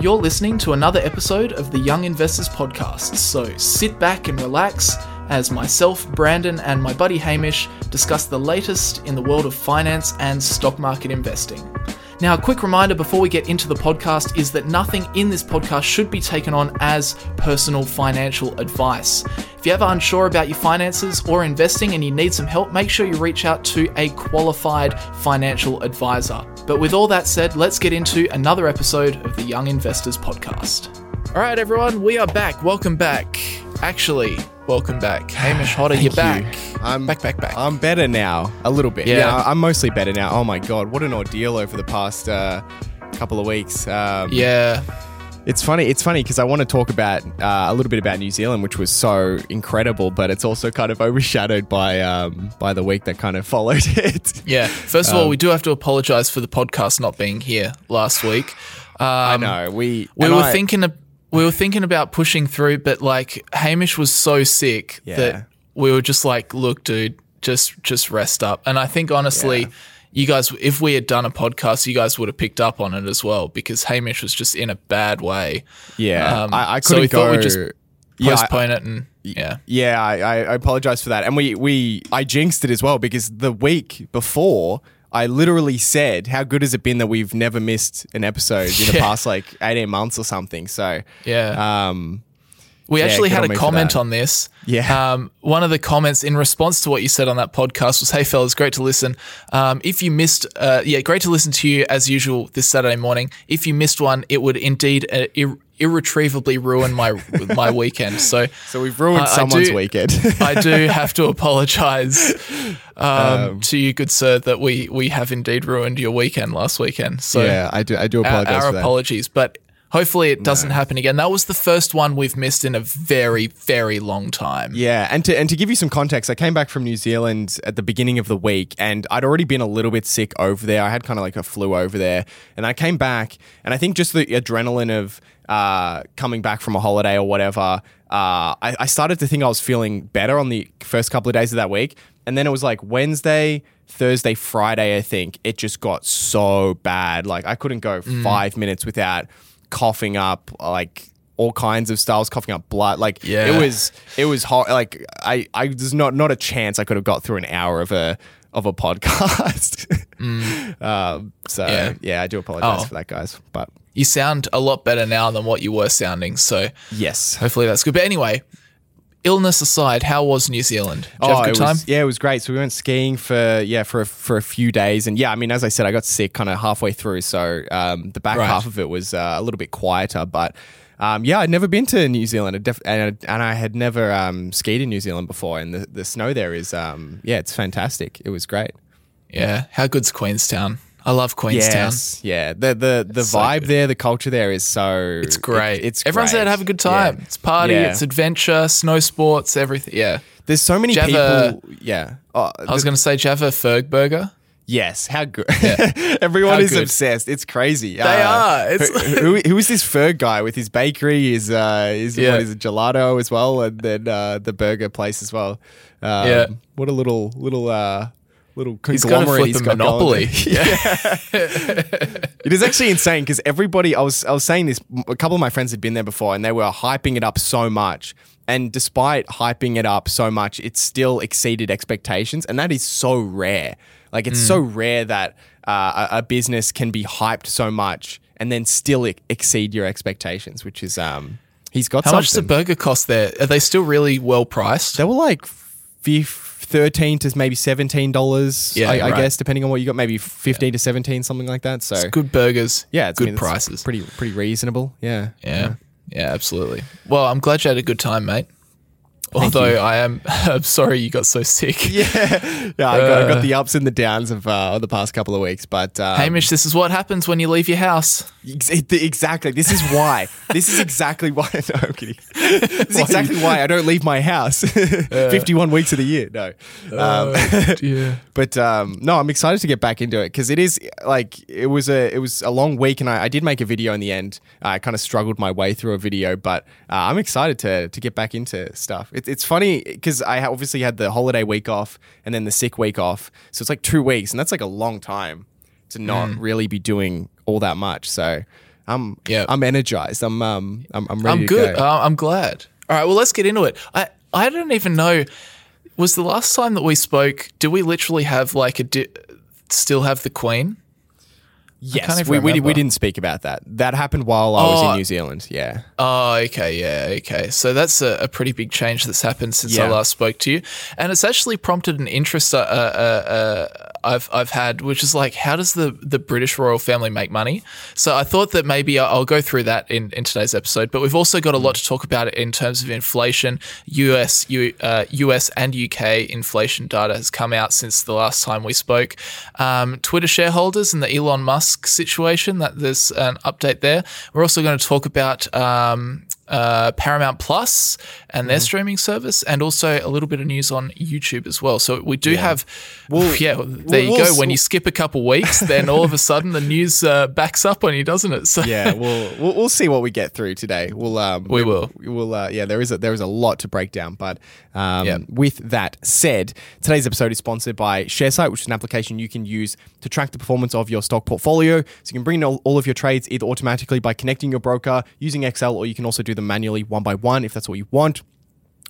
You're listening to another episode of the Young Investors Podcast, so sit back and relax as myself, Brandon, and my buddy Hamish discuss the latest in the world of finance and stock market investing. Now, a quick reminder before we get into the podcast is that nothing in this podcast should be taken on as personal financial advice. If you're ever unsure about your finances or investing and you need some help, make sure you reach out to a qualified financial advisor. But with all that said, let's get into another episode of the Young Investors Podcast. All right, everyone, we are back. Welcome back. Actually, welcome back. Hamish Hodder, you're back. you. I'm back, back, back. I'm better now, a little bit. Yeah. Yeah, I'm mostly better now. Oh my god, what an ordeal over the past uh, couple of weeks. Um, yeah, it's funny. It's funny because I want to talk about uh, a little bit about New Zealand, which was so incredible, but it's also kind of overshadowed by um, by the week that kind of followed it. yeah. First of Um, all, we do have to apologize for the podcast not being here last week. Um, I know we we were I- thinking we were thinking about pushing through, but like Hamish was so sick Yeah. that we were just like, look, dude, just just rest up. And I think honestly, Yeah. You guys, if we had done a podcast, you guys would have picked up on it as well because Hamish was just in a bad way. Yeah, Um, I, I couldn't we go. thought we'd just yeah, I- Postpone it and yeah. Yeah, I, I, apologize for that. And we, we I jinxed it as well because the week before I literally said, How good has it been that we've never missed an episode in the Yeah. past like 18 months or something? So Yeah. um We Yeah, actually had a comment on this. Yeah. Um, one of the comments in response to what you said on that podcast was, "Hey fellas, great to listen. Um, if you missed, uh, yeah, great to listen to you as usual this Saturday morning. If you missed one, it would indeed uh, ir- irretrievably ruin my my weekend. So, so we've ruined I- I someone's do- weekend. I do have to apologise um, to you, good sir, that we we have indeed ruined your weekend last weekend. So, yeah, I do I do our, apologize our that. apologies, but hopefully it doesn't happen again. That was the first one we've missed in a very, very long time. Yeah, and to and to give you some context, I came back from New Zealand at the beginning of the week, and I'd already been a little bit sick over there. I had kind of like a flu over there, and I came back, and I think just the adrenaline of uh, coming back from a holiday or whatever, uh, I, I started to think I was feeling better on the first couple of days of that week, and then it was like Wednesday. Thursday, Friday, I think it just got so bad. Like I couldn't go five minutes without coughing up like all kinds of styles, coughing up blood. Like Yeah. it was it was hot. Like I, I there's not not a chance I could have got through an hour of a of a podcast. um, so Yeah. yeah. I do apologize Oh. for that, guys. But You sound a lot better now than what you were sounding. So yes, hopefully that's good. But anyway, illness aside, how was New Zealand? Did you have a good Oh, it time? was, yeah, it was great. So we went skiing for yeah for a, for a few days, and yeah, I mean, as I said, I got sick kind of halfway through, so um, the back Right. half of it was uh, a little bit quieter. But um, yeah, I'd never been to New Zealand, def- and and I had never um, skied in New Zealand before, and the, the snow there is um, yeah, it's fantastic. It was great. Yeah. How good's Queenstown? I love Queenstown. Yes, yeah. The the the so vibe good. there, the culture there is so It's great. it- it's Everyone's there to have a good time. Yeah. It's party, Yeah. it's adventure, snow sports, everything. Yeah. There's so many have people. yeah. Oh, I was going to say, do you Fergburger? Yes, how good! Everyone How is good. obsessed. It's crazy. They are. It's- who, who, who is this Ferg guy with his bakery? His uh, his Yeah. what is it, gelato as well, and then uh, the burger place as well. Um, Yeah. what a little little uh, little He's conglomerate he's flipping got monopoly. Yeah. It is actually insane because everybody. I was I was saying this. A couple of my friends had been there before, and they were hyping it up so much. And despite hyping it up so much, it still exceeded expectations, and that is so rare. Like it's so Mm. rare that uh, a, a business can be hyped so much and then still e- exceed your expectations, which is um. He's got How something. much does the burger cost there? Are they still really well priced? They were like fif- thirteen to maybe seventeen dollars. Yeah, I, I right. guess depending on what you got, maybe fifteen to seventeen, something like that. So Good burgers. yeah, it's, good I mean, prices. pretty pretty reasonable. Yeah, Yeah. Yeah, absolutely. Well, I'm glad you had a good time, mate. Although I am I'm sorry you got so sick. yeah, yeah. I got, I got the ups and the downs of uh, the past couple of weeks, but um, Hamish, this is what happens when you leave your house. ex- exactly. This is why. this is exactly why. No, I'm kidding. This is exactly why I don't leave my house. Fifty-one weeks of the year. No, um, yeah. but um, no, I'm excited to get back into it because it is like it was a it was a long week, and I, I did make a video in the end. I kind of struggled my way through a video, but uh, I'm excited to to get back into stuff. It, it's funny because I obviously had the holiday week off and then the sick week off, so it's like two weeks, and that's like a long time to not really be doing all that much. So. I'm Yeah. I'm energized. I'm um I'm, I'm ready I'm good. go. Uh, I'm glad. All right, well, let's get into it. I I don't even know. Was the last time that we spoke? Do we literally have like a di- still have the Queen? Yes, we, we, we didn't speak about that. That happened while I was Oh. in New Zealand. Yeah. Oh, okay, yeah, okay. So that's a, a pretty big change that's happened since I last spoke to you, and it's actually prompted an interest uh, uh, uh, I've I've had, which is like, how does the the British royal family make money? So I thought that maybe I'll go through that in, in today's episode, but we've also got a lot to talk about in terms of inflation. US U, uh, US and UK inflation data has come out since the last time we spoke. Um, Twitter shareholders and the Elon Musk situation. That there's an update there. We're also going to talk about. Um, uh, Paramount Plus and their streaming service, and also a little bit of news on YouTube as well. So we do have, well, yeah, there you we'll- go. When we'll- you skip a couple weeks, then all of a sudden the news uh, backs up on you, doesn't it? So Yeah, we'll, we'll we'll see what we get through today. We'll um We will. we will uh, yeah there is a there is a lot to break down, but um Yep. with that said, today's episode is sponsored by Sharesight, which is an application you can use to track the performance of your stock portfolio. So you can bring in all, all of your trades either automatically by connecting your broker using Excel, or you can also do them manually one by one if that's what you want.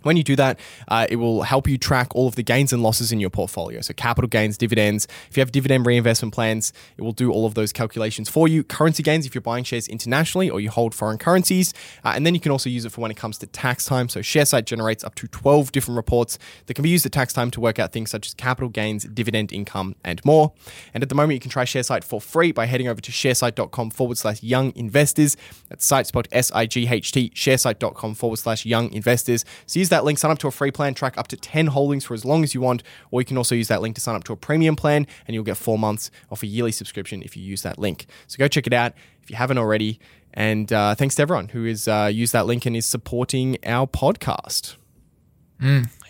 When you do that, uh, it will help you track all of the gains and losses in your portfolio. So, capital gains, dividends. If you have dividend reinvestment plans, it will do all of those calculations for you. Currency gains, if you're buying shares internationally or you hold foreign currencies. Uh, and then you can also use it for when it comes to tax time. So, Sharesight generates up to 12 different reports that can be used at tax time to work out things such as capital gains, dividend income, and more. And at the moment, you can try Sharesight for free by heading over to sharesight.com forward slash young investors. That's sight spelled S I G H T, sharesight.com forward slash young investors. So use that link, sign up to a free plan, track up to 10 holdings for as long as you want, or you can also use that link to sign up to a premium plan and you'll get four months off a yearly subscription if you use that link. So go check it out if you haven't already. And uh, thanks to everyone who has uh, used that link and is supporting our podcast.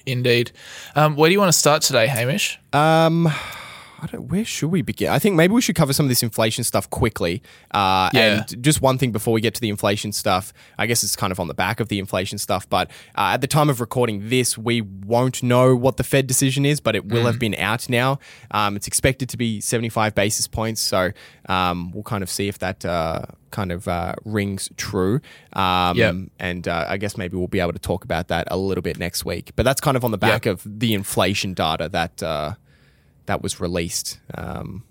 indeed. Um, where do you want to start today, Hamish? Um, where should we begin? I think maybe we should cover some of this inflation stuff quickly. Uh, Yeah. And just one thing before we get to the inflation stuff, I guess it's kind of on the back of the inflation stuff, but uh, at the time of recording this, we won't know what the Fed decision is, but it will have been out now. Um, it's expected to be 75 basis points. So um, we'll kind of see if that uh, kind of uh, rings true. Um, Yep. And uh, I guess maybe we'll be able to talk about that a little bit next week. But that's kind of on the back of the inflation data that. Uh, that was released um,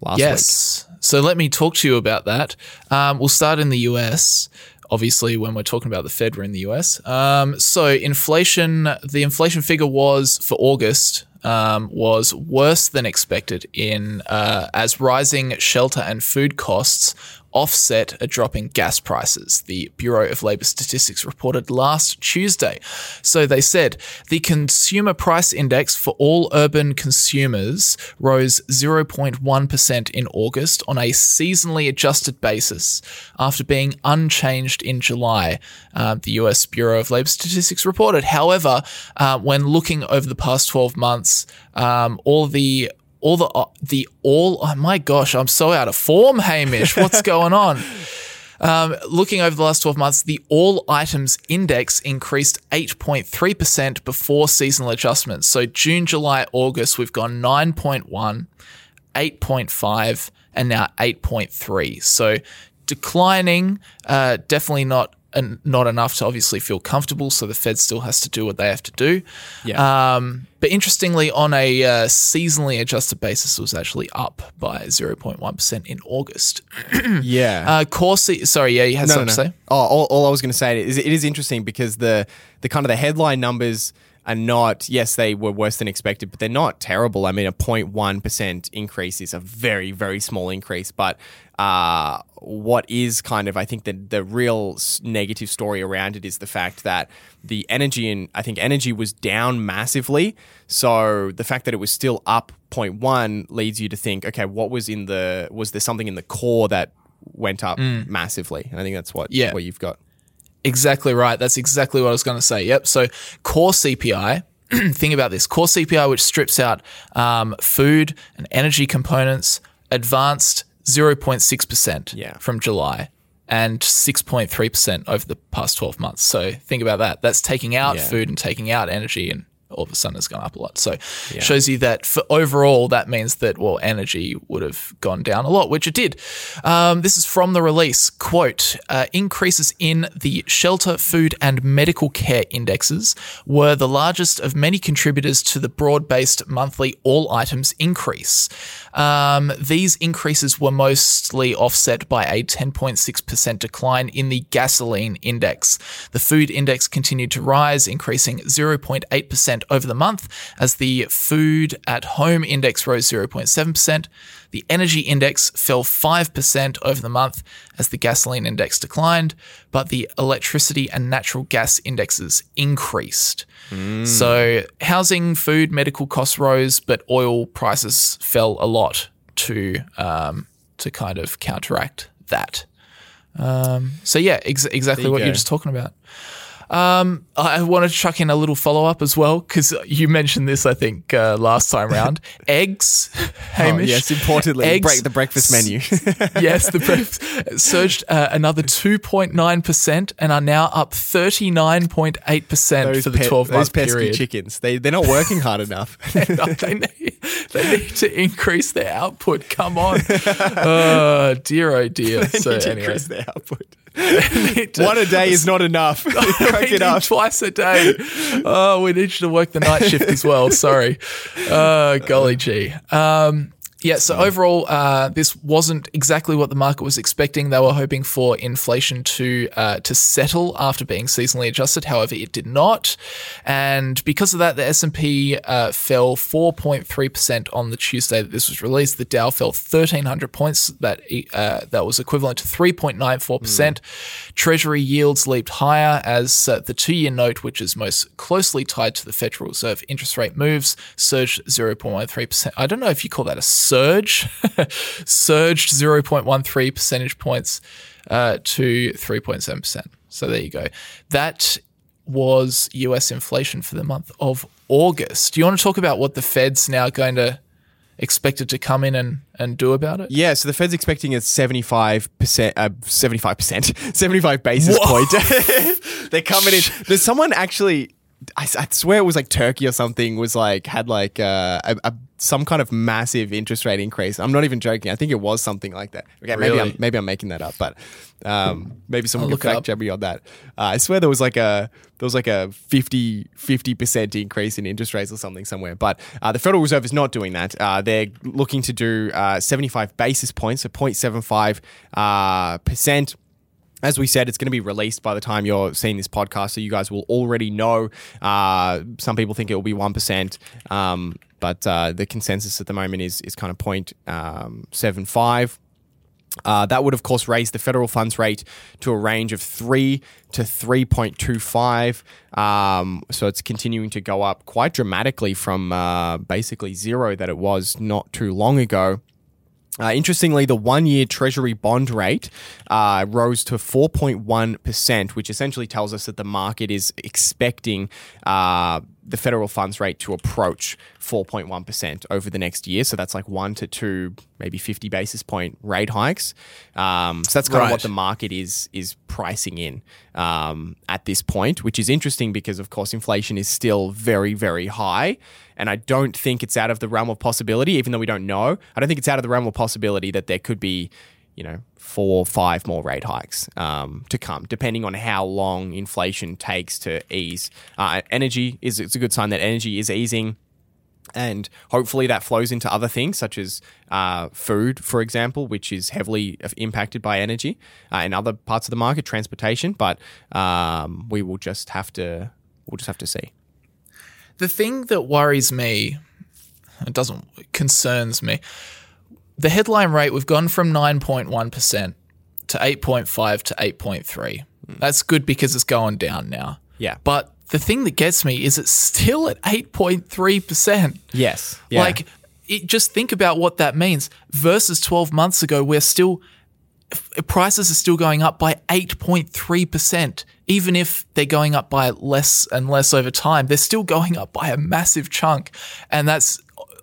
last Yes. So let me talk to you about that. Um, we'll start in the US. Obviously, when we're talking about the Fed, we're in the US. Um, so inflation, the inflation figure was for August um, was worse than expected in uh, as rising shelter and food costs offset a drop in gas prices. The Bureau of Labor Statistics reported last Tuesday. So they said the consumer price index for all urban consumers rose 0.1% in August on a seasonally adjusted basis after being unchanged in July, uh, the US Bureau of Labor Statistics reported. However, uh, when looking over the past 12 months, um, all the all the uh, the all oh my gosh i'm so out of form hamish. What's going on? Um, looking over the last 12 months the all items index increased 8.3% before seasonal adjustments. So june july august we've gone 9.1 8.5 and now 8.3 so declining uh, definitely not and not enough to obviously feel comfortable. So the Fed still has to do what they have to do. Yeah. Um, but interestingly, on a uh, seasonally adjusted basis, it was actually up by 0.1% in August. Yeah. Uh, core C- sorry, yeah, you had something to say? Oh, all, all I was going to say is it is interesting because the the kind of the headline numbers are not. Yes, they were worse than expected, but they're not terrible. I mean, a 0.1 percent increase is a very very small increase, but. Uh, what is kind of, I think, the the real negative story around it is the fact that the energy and I think energy was down massively. So the fact that it was still up 0.1 leads you to think, okay, what was in the was there something in the core that went up massively? And I think that's what Yeah. what you've got. Exactly right. That's exactly what I was going to say. Yep. So core CPI. think about this core CPI, which strips out um, food and energy components, advanced 0.6% Yeah. from July and 6.3% over the past 12 months. So think about that. That's taking out Yeah. food and taking out energy and all of a sudden it's gone up a lot. So shows you that for overall, that means that, well, energy would have gone down a lot, which it did. Um, this is from the release quote, uh, increases in the shelter, food, and medical care indexes were the largest of many contributors to the broad based monthly all items increase. Um, these increases were mostly offset by a 10.6% decline in the gasoline index. The food index continued to rise, increasing 0.8% over the month, as the food at home index rose 0.7%. The energy index fell 5% over the month as the gasoline index declined, but the electricity and natural gas indexes increased. So, housing, food, medical costs rose, but oil prices fell a lot to um, to kind of counteract that. Um, so yeah, ex- exactly you what go. you're just talking about. Um, I want to chuck in a little follow up as well because you mentioned this, I think, uh, last time round. Eggs, Oh, Hamish. yes, importantly, Eggs- break the breakfast menu. yes, the breakfast surged uh, another 2.9% and are now up 39.8% for the pe- 12 those month pesky period. chickens. They they're not working hard enough. No, they, need, they need to increase their output. Come on. Oh, dear, oh, dear. so, Need to anyway. increase their output. One a day is not enough. Crack we it up. twice a day. Oh, we need you to work the night shift as well. Sorry. Uh, golly gee. Um, yeah, so overall, uh, this wasn't exactly what the market was expecting. They were hoping for inflation to uh, to settle after being seasonally adjusted. However, it did not, and because of that, the S and P uh, fell 4.3 percent on the Tuesday that this was released. The Dow fell 1,300 points. That uh, that was equivalent to 3.94 percent. Treasury yields leaped higher as uh, the two-year note, which is most closely tied to the Federal Reserve interest rate moves, surged 0.13 percent. I don't know if you call that a surge. surged 0.13 percentage points uh, to 3.7 percent. So there you go. That was US inflation for the month of August. Do you want to talk about what the Fed's now going to expected to come in and, and do about it? Yeah, so the Fed's expecting a 75%, uh, 75%, 75 basis Whoa. point. They're coming in. There's someone actually, I, I swear it was like Turkey or something, was like, had like uh, a, a, some kind of massive interest rate increase. I'm not even joking. I think it was something like that. Okay, maybe Really? I'm, maybe I'm making that up, but um, maybe someone I'll can fact check me on that. Uh, I swear there was like a, there was like a 50, 50% increase in interest rates or something somewhere. But uh, the Federal Reserve is not doing that. Uh, they're looking to do uh, 75 basis points, so 0.75 uh, percent. As we said, it's going to be released by the time you're seeing this podcast, so you guys will already know. Uh, some people think it will be one percent, um, but uh, the consensus at the moment is is kind of point um, seven five. Uh, that would, of course, raise the federal funds rate to a range of 3 to 3.25. Um, so it's continuing to go up quite dramatically from uh, basically zero that it was not too long ago. Uh, interestingly, the one year Treasury bond rate uh, rose to 4.1%, which essentially tells us that the market is expecting uh, the federal funds rate to approach 4.1% over the next year. So that's like one to two, maybe 50 basis point rate hikes. Um, so that's kind of what the market is is pricing in um, at this point, which is interesting because, of course, inflation is still very, very high. And I don't think it's out of the realm of possibility, even though we don't know. I don't think it's out of the realm of possibility that there could be, you know, four or five more rate hikes um, to come, depending on how long inflation takes to ease. Uh, energy is it's a good sign that energy is easing and hopefully that flows into other things such as uh, food, for example, which is heavily impacted by energy, uh, in other parts of the market, transportation. But um, we will just have to we'll just have to see. The thing that worries me, it doesn't it concerns me. The headline rate we've gone from 9.1% to 8.5 to 8.3. That's good because it's going down now. Yeah. But the thing that gets me is it's still at 8.3%. Yes. Yeah. Like it, just think about what that means versus 12 months ago we're still prices are still going up by 8.3% even if they're going up by less and less over time they're still going up by a massive chunk and that's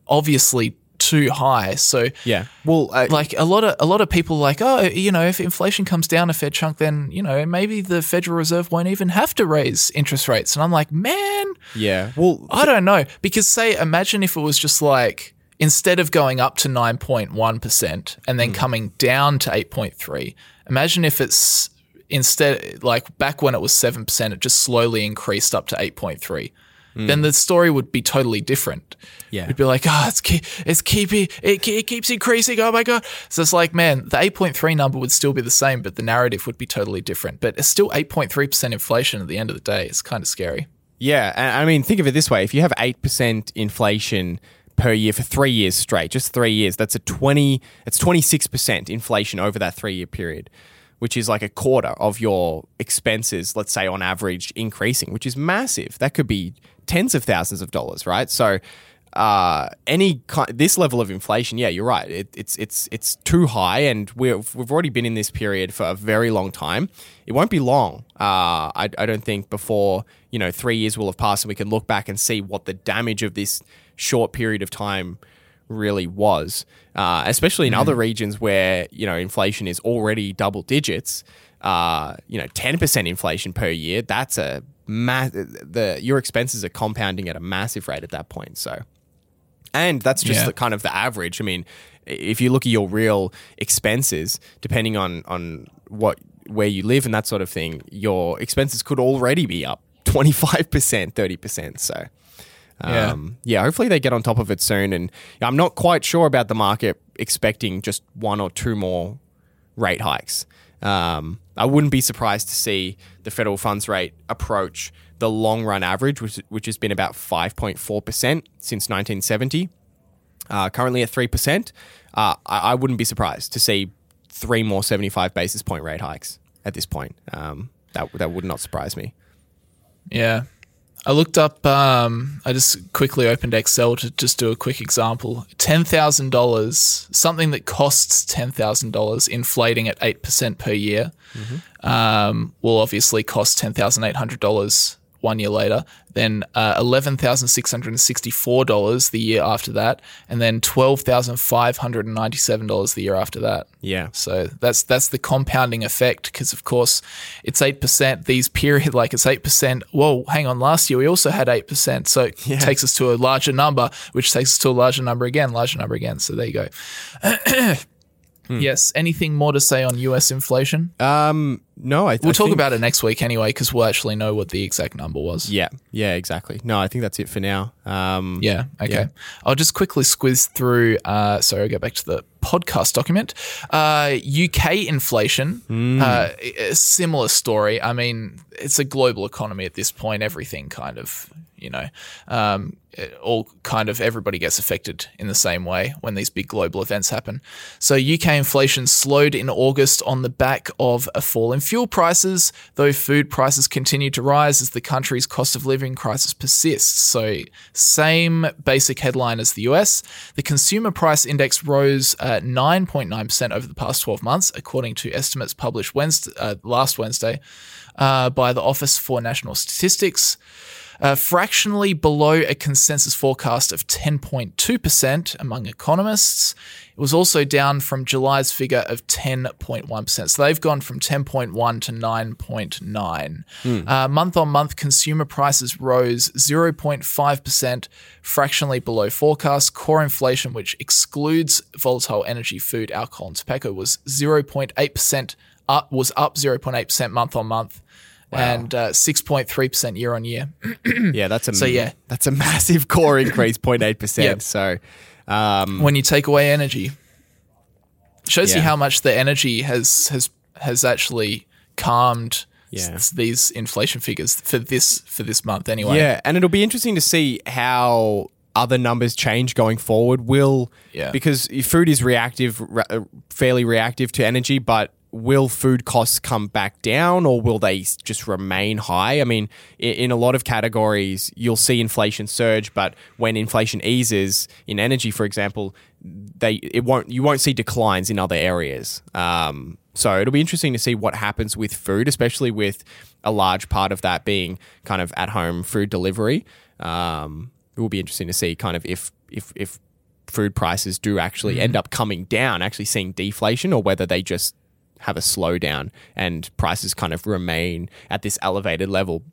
obviously too high. So Yeah. Well, uh, like a lot of a lot of people like, oh, you know, if inflation comes down a fair chunk, then you know maybe the Federal Reserve won't even have to raise interest rates. And I'm like, man, yeah. Well, I don't know because say imagine if it was just like instead of going up to 9.1% and then coming down to 8.3 imagine if it's instead like back when it was 7% it just slowly increased up to 8.3 then mm. the story would be totally different Yeah. it'd be like oh it's keep it's keeping it, it keeps increasing oh my god so it's like man the 8.3 number would still be the same but the narrative would be totally different but it's still 8.3% inflation at the end of the day it's kind of scary Yeah, and I mean, think of it this way: if you have eight percent inflation per year for three years straight, just three years, that's a twenty. It's twenty six percent inflation over that three year period, which is like a quarter of your expenses. Let's say on average increasing, which is massive. That could be tens of thousands of dollars, right? So. Uh, any ki- this level of inflation, yeah, you're right. It, it's it's it's too high, and we've we've already been in this period for a very long time. It won't be long. Uh, I I don't think before you know three years will have passed, and we can look back and see what the damage of this short period of time really was. Uh, especially in other regions where you know inflation is already double digits. Uh, you know, ten percent inflation per year. That's a ma- the your expenses are compounding at a massive rate at that point. So. And that's just Yeah. the kind of the average. I mean, if you look at your real expenses, depending on on what where you live and that sort of thing, your expenses could already be up twenty five percent, thirty percent. So. Yeah. Um, yeah, hopefully they get on top of it soon. And I'm not quite sure about the market expecting just one or two more rate hikes. Um, I wouldn't be surprised to see the federal funds rate approach the long run average, which, which has been about 5.4% since 1970. Uh, currently at 3%. Uh, I, I wouldn't be surprised to see three more 75 basis point rate hikes at this point. Um, that, that would not surprise me. Yeah. I looked up, um, I just quickly opened Excel to just do a quick example. $10,000, something that costs $10,000, inflating at 8% per year, um, will obviously cost $10,800 one year later, then uh, $11,664 the year after that, and then $12,597 the year after that. Yeah. So that's that's the compounding effect because of course it's eight percent. These period like it's eight percent. Whoa, hang on. Last year we also had eight percent, so it takes us to a larger number, which takes us to a larger number again, larger number again. So there you go. Yes. Anything more to say on U.S. inflation? Um, no, I We'll talk about it next week anyway, because we'll actually know what the exact number was. Yeah, yeah, exactly. No, I think that's it for now. Um, Yeah. Okay. Yeah. I'll just quickly squiz through. Uh, sorry, I'll go back to the podcast document. Uh, UK inflation. Uh, a similar story. I mean, it's a global economy at this point. Everything kind of, you know, um, all kind of everybody gets affected in the same way when these big global events happen. So UK inflation slowed in August on the back of a fall in fuel prices, though food prices continue to rise as the country's cost of living crisis persists. So same basic headline as the US. The consumer price index rose uh, 9.9% over the past 12 months, according to estimates published Wednesday, uh, last Wednesday uh, by the Office for National Statistics uh, fractionally below a consensus forecast of 10.2% among economists. It was also down from July's figure of 10.1%. So they've gone from 10.1 to 9.9. Uh, month on month, consumer prices rose 0.5%, fractionally below forecast. Core inflation, which excludes volatile energy, food, alcohol, and tobacco, was 0.8%. Up was up 0.8% month on month, and uh, 6.3% year on year. yeah, that's a So, yeah. that's a massive core increase, 0.8 Yep. percent. So, um, when you take away energy. Shows you how much the energy has has has actually calmed Yeah. s- these inflation figures for this for this month anyway. Yeah, and it'll be interesting to see how other numbers change going forward. Will Yeah. because food is reactive, ra- uh, fairly reactive to energy, but will food costs come back down or will they just remain high? I mean, in a lot of categories, you'll see inflation surge, but when inflation eases in energy, for example, they it won't you won't see declines in other areas. Um, so it'll be interesting to see what happens with food, especially with a large part of that being kind of at home food delivery. Um, it will be interesting to see kind of if if if food prices do actually end up coming down, actually seeing deflation, or whether they just have a slowdown and prices kind of remain at this elevated level,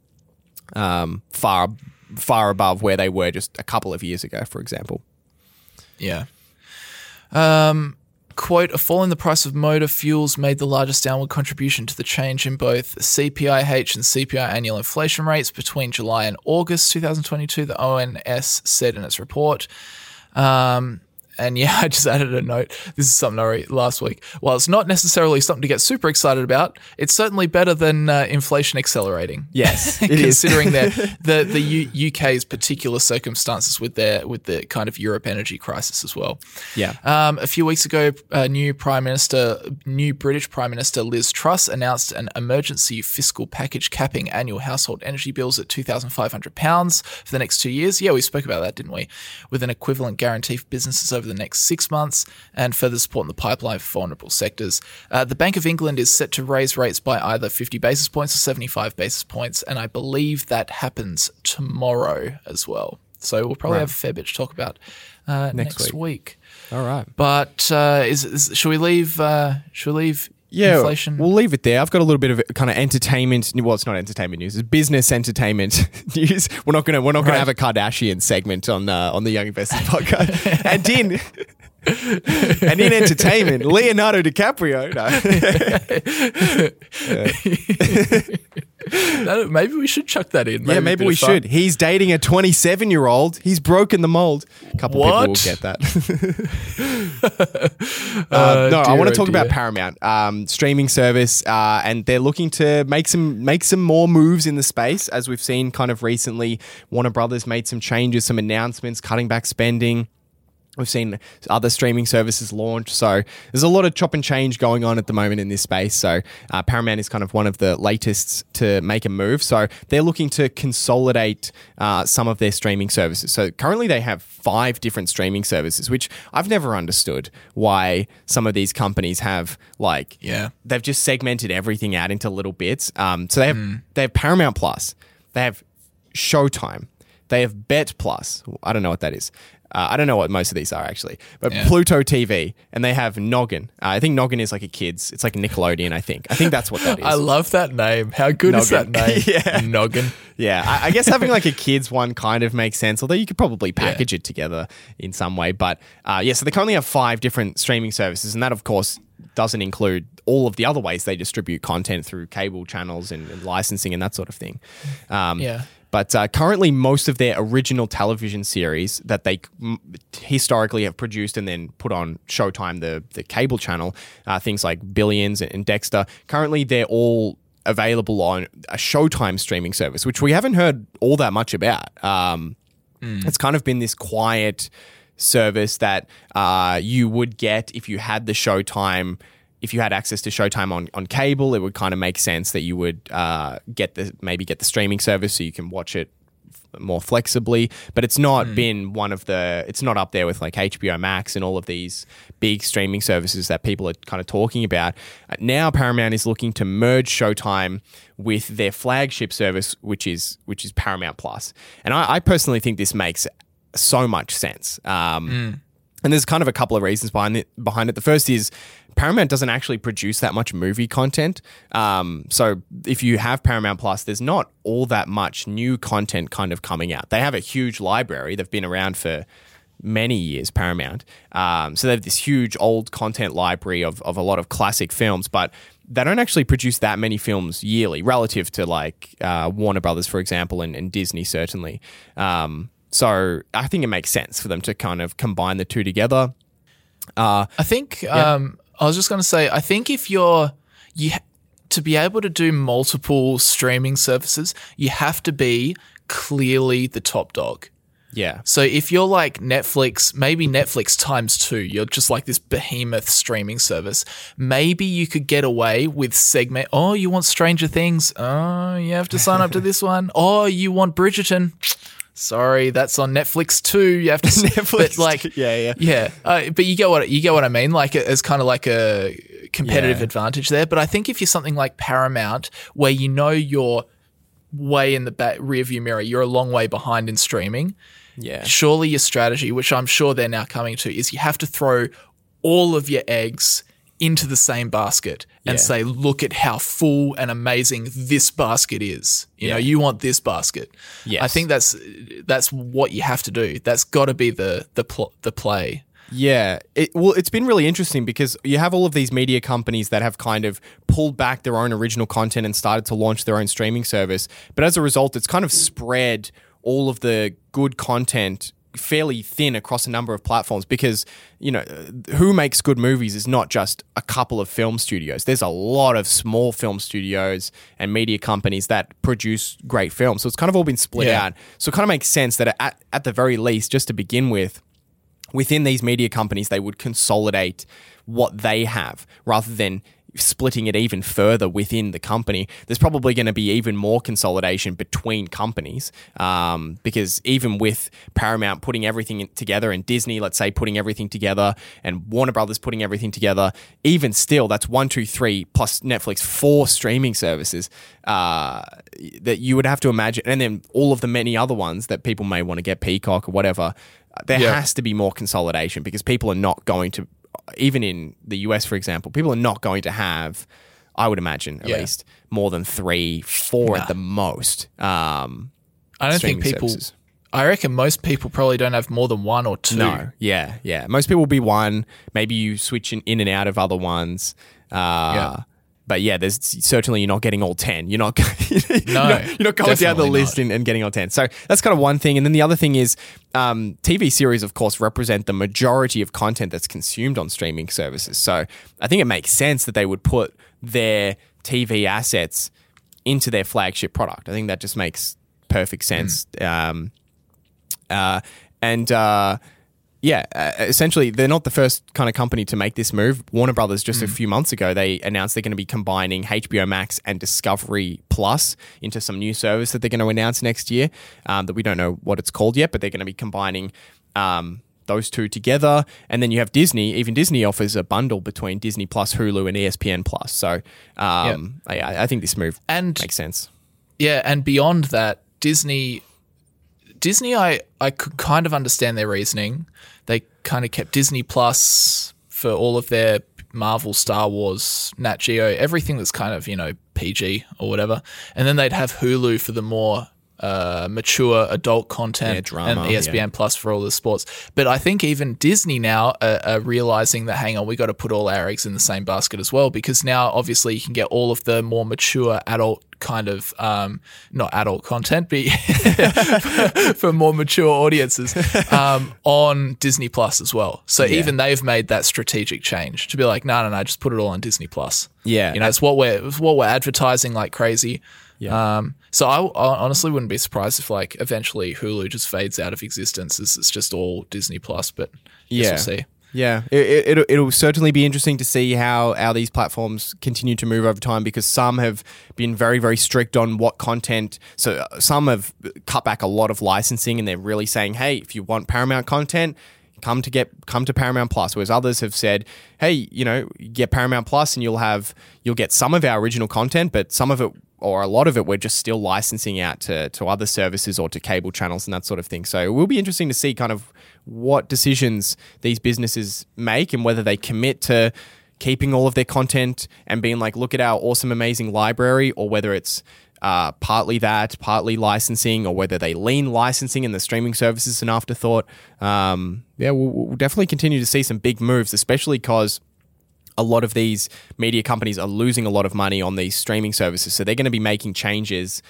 um, far far above where they were just a couple of years ago, for example. Yeah. Um, quote, a fall in the price of motor fuels made the largest downward contribution to the change in both CPIH and CPI annual inflation rates between July and August 2022, the ONS said in its report. Um, and yeah, I just added a note. This is something I wrote last week. While it's not necessarily something to get super excited about, it's certainly better than uh, inflation accelerating. Yes, considering their, the the U- UK's particular circumstances with their with the kind of Europe energy crisis as well. Yeah. Um, a few weeks ago, uh, new Prime Minister, new British Prime Minister Liz Truss announced an emergency fiscal package capping annual household energy bills at two thousand five hundred pounds for the next two years. Yeah, we spoke about that, didn't we? With an equivalent guarantee for businesses over the next six months and further support in the pipeline for vulnerable sectors. Uh, the Bank of England is set to raise rates by either 50 basis points or 75 basis points, and I believe that happens tomorrow as well. So we'll probably Right. have a fair bit to talk about uh, next, Next week. All right. But uh, is, is should we leave? Uh, should we leave? Yeah, inflation. we'll leave it there. I've got a little bit of kind of entertainment. Well, it's not entertainment news; it's business entertainment news. We're not gonna we're not gonna have a Kardashian segment on uh, on the Young Investors podcast. and in and in entertainment, Leonardo DiCaprio. No. Maybe we should chuck that in. yeah, maybe we should. He's dating a 27 year old. He's broken the mold. A couple people will get that. Uh, no, I want oh to talk about. Paramount um, streaming service, uh, and they're looking to make some make some more moves in the space, as we've seen kind of recently. Warner Brothers made some changes, some announcements, cutting back spending. We've seen other streaming services launch. So there's a lot of chop and change going on at the moment in this space. So uh, Paramount is kind of one of the latest to make a move. So they're looking to consolidate uh, some of their streaming services. So currently they have five different streaming services, which I've never understood why some of these companies have like Yeah. they've just segmented everything out into little bits. Um, so they have they have Paramount Plus, they have Showtime, they have BET Plus. I don't know what that is. Uh, I don't know what most of these are actually, but Yeah. Pluto TV, and they have Noggin. Uh, I think Noggin is like a kids. It's like Nickelodeon. I think. I think that's what that is. I love that name. How good is that name? Yeah. Noggin. Yeah, I, I guess having like a kids one kind of makes sense, although you could probably package it together in some way. But uh, yeah, so they currently have five different streaming services, and that of course doesn't include all of the other ways they distribute content through cable channels and, and licensing and that sort of thing. Um, Yeah. But uh, currently, most of their original television series that they mm, historically have produced and then put on Showtime, the the cable channel, uh, things like Billions and, and Dexter, currently they're all available on a Showtime streaming service, which we haven't heard all that much about. Um, It's kind of been this quiet service that uh, you would get if you had the Showtime. If you had access to Showtime on, on cable, it would kind of make sense that you would uh, get the maybe get the streaming service so you can watch it f- more flexibly. But it's not been one of the. It's not up there with like HBO Max and all of these big streaming services that people are kind of talking about. Uh, now Paramount is looking to merge Showtime with their flagship service, which is which is Paramount Plus. And I, I personally think this makes so much sense. Um, And there's kind of a couple of reasons behind it. Behind it, the first is Paramount doesn't actually produce that much movie content. Um, so if you have Paramount Plus, there's not all that much new content kind of coming out. They have a huge library. They've been around for many years, Paramount. Um, so they have this huge old content library of, of a lot of classic films, but they don't actually produce that many films yearly relative to like uh, Warner Brothers, for example, and, and Disney, certainly. Um, so I think it makes sense for them to kind of combine the two together. I think um, I was just going to say, I think if you're you ha- to be able to do multiple streaming services, you have to be clearly the top dog. Yeah. So if you're like Netflix, maybe Netflix times two, you're just like this behemoth streaming service. Maybe you could get away with segment. Oh, you want Stranger Things? Oh, you have to sign up to this one. Oh, you want Bridgerton? Sorry, that's on Netflix too. You have to Netflix But like. Yeah, yeah. yeah. Uh, but you get what you get what I mean. Like it's kind of like a competitive Yeah. advantage there. But I think if you're something like Paramount, where you know you're way in the back rear view mirror, you're a long way behind in streaming. Yeah. surely your strategy, which I'm sure they're now coming to, is you have to throw all of your eggs into the same basket and Yeah. say, look at how full and amazing this basket is. You know, you want this basket. Yes. I think that's that's what you have to do. That's got to be the the pl- the play. Yeah. It, well, it's been really interesting because you have all of these media companies that have kind of pulled back their own original content and started to launch their own streaming service. But as a result, it's kind of spread all of the good content fairly thin across a number of platforms because you know who makes good movies is not just a couple of film studios. There's a lot of small film studios and media companies that produce great films. So it's kind of all been split Yeah. out. So it kind of makes sense that at, at the very least just to begin with within these media companies, they would consolidate what they have rather than splitting it even further within the company. There's probably going to be even more consolidation between companies um, because even with Paramount putting everything together and Disney, let's say, putting everything together and Warner Brothers putting everything together, even still, that's one, two, three plus Netflix, four streaming services uh, that you would have to imagine. And then all of the many other ones that people may want to get Peacock or whatever there Yeah. has to be more consolidation because people are not going to, even in the US, for example, people are not going to have, I would imagine at Yeah. least, more than three, four at the most. Um, I don't streaming think people. services. I reckon most people probably don't have more than one or two. No, yeah, yeah. Most people will be one. Maybe you switch in, in and out of other ones. Uh, Yeah. But yeah, there's certainly you're not getting all ten. You're not. you're No, not, you're not going down the list and, and getting all ten. So that's kind of one thing. And then the other thing is, um, TV series, of course, represent the majority of content that's consumed on streaming services. So I think it makes sense that they would put their TV assets into their flagship product. I think that just makes perfect sense. Um, uh, and uh, yeah, uh, essentially, they're not the first kind of company to make this move. Warner Brothers, just a few months ago, they announced they're going to be combining HBO Max and Discovery Plus into some new service that they're going to announce next year. Um, that we don't know what it's called yet, but they're going to be combining. Um, those two together, and then you have Disney. Even Disney offers a bundle between Disney Plus, Hulu, and ESPN Plus. So, um, I, I think this move And makes sense. Yeah, and beyond that, Disney Disney I I could kind of understand their reasoning. They kind of kept Disney Plus for all of their Marvel, Star Wars, Nat Geo, everything that's kind of, you know, PG or whatever. And then they'd have Hulu for the more uh, mature adult content Yeah, drama, and ESPN Plus for all the sports. But I think even Disney now are, are realizing that hang on, we got to put all our eggs in the same basket as well because now obviously you can get all of the more mature adult kind of um, not adult content, but for more mature audiences um, on Disney Plus as well. So even they've made that strategic change to be like, no, no, no, just put it all on Disney Plus. Yeah. you know, it's what we're it's what we're advertising like crazy. Yeah. Um, so I, I honestly wouldn't be surprised if like eventually Hulu just fades out of existence. It's, it's just all Disney Plus, but yeah, we'll see. Yeah, it, it, it'll, it'll certainly be interesting to see how, how these platforms continue to move over time because some have been very, very strict on what content. So uh, some have cut back a lot of licensing and they're really saying, hey, if you want Paramount content, come to get come to Paramount Plus. Whereas others have said, hey, you know, get Paramount Plus and you'll have you'll get some of our original content, but some of it or a lot of it we're just still licensing out to, to other services or to cable channels and that sort of thing. So it will be interesting to see kind of what decisions these businesses make and whether they commit to keeping all of their content and being like, look at our awesome, amazing library, or whether it's uh, partly that, partly licensing, or whether they lean licensing and the streaming services an afterthought. Um, yeah, we'll, we'll definitely continue to see some big moves, especially because a lot of these media companies are losing a lot of money on these streaming services. So they're going to be making changes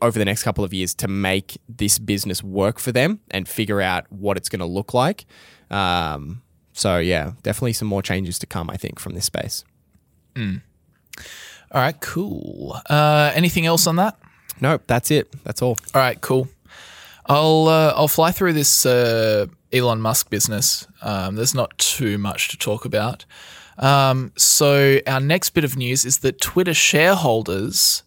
over the next couple of years to make this business work for them and figure out what it's going to look like. Um, so, yeah, definitely some more changes to come, I think, from this space. All right, cool. Uh, anything else on that? Nope, that's it. That's all. All right, cool. I'll uh, I'll fly through this uh, Elon Musk business. Um, there's not too much to talk about. Um, so our next bit of news is that Twitter shareholders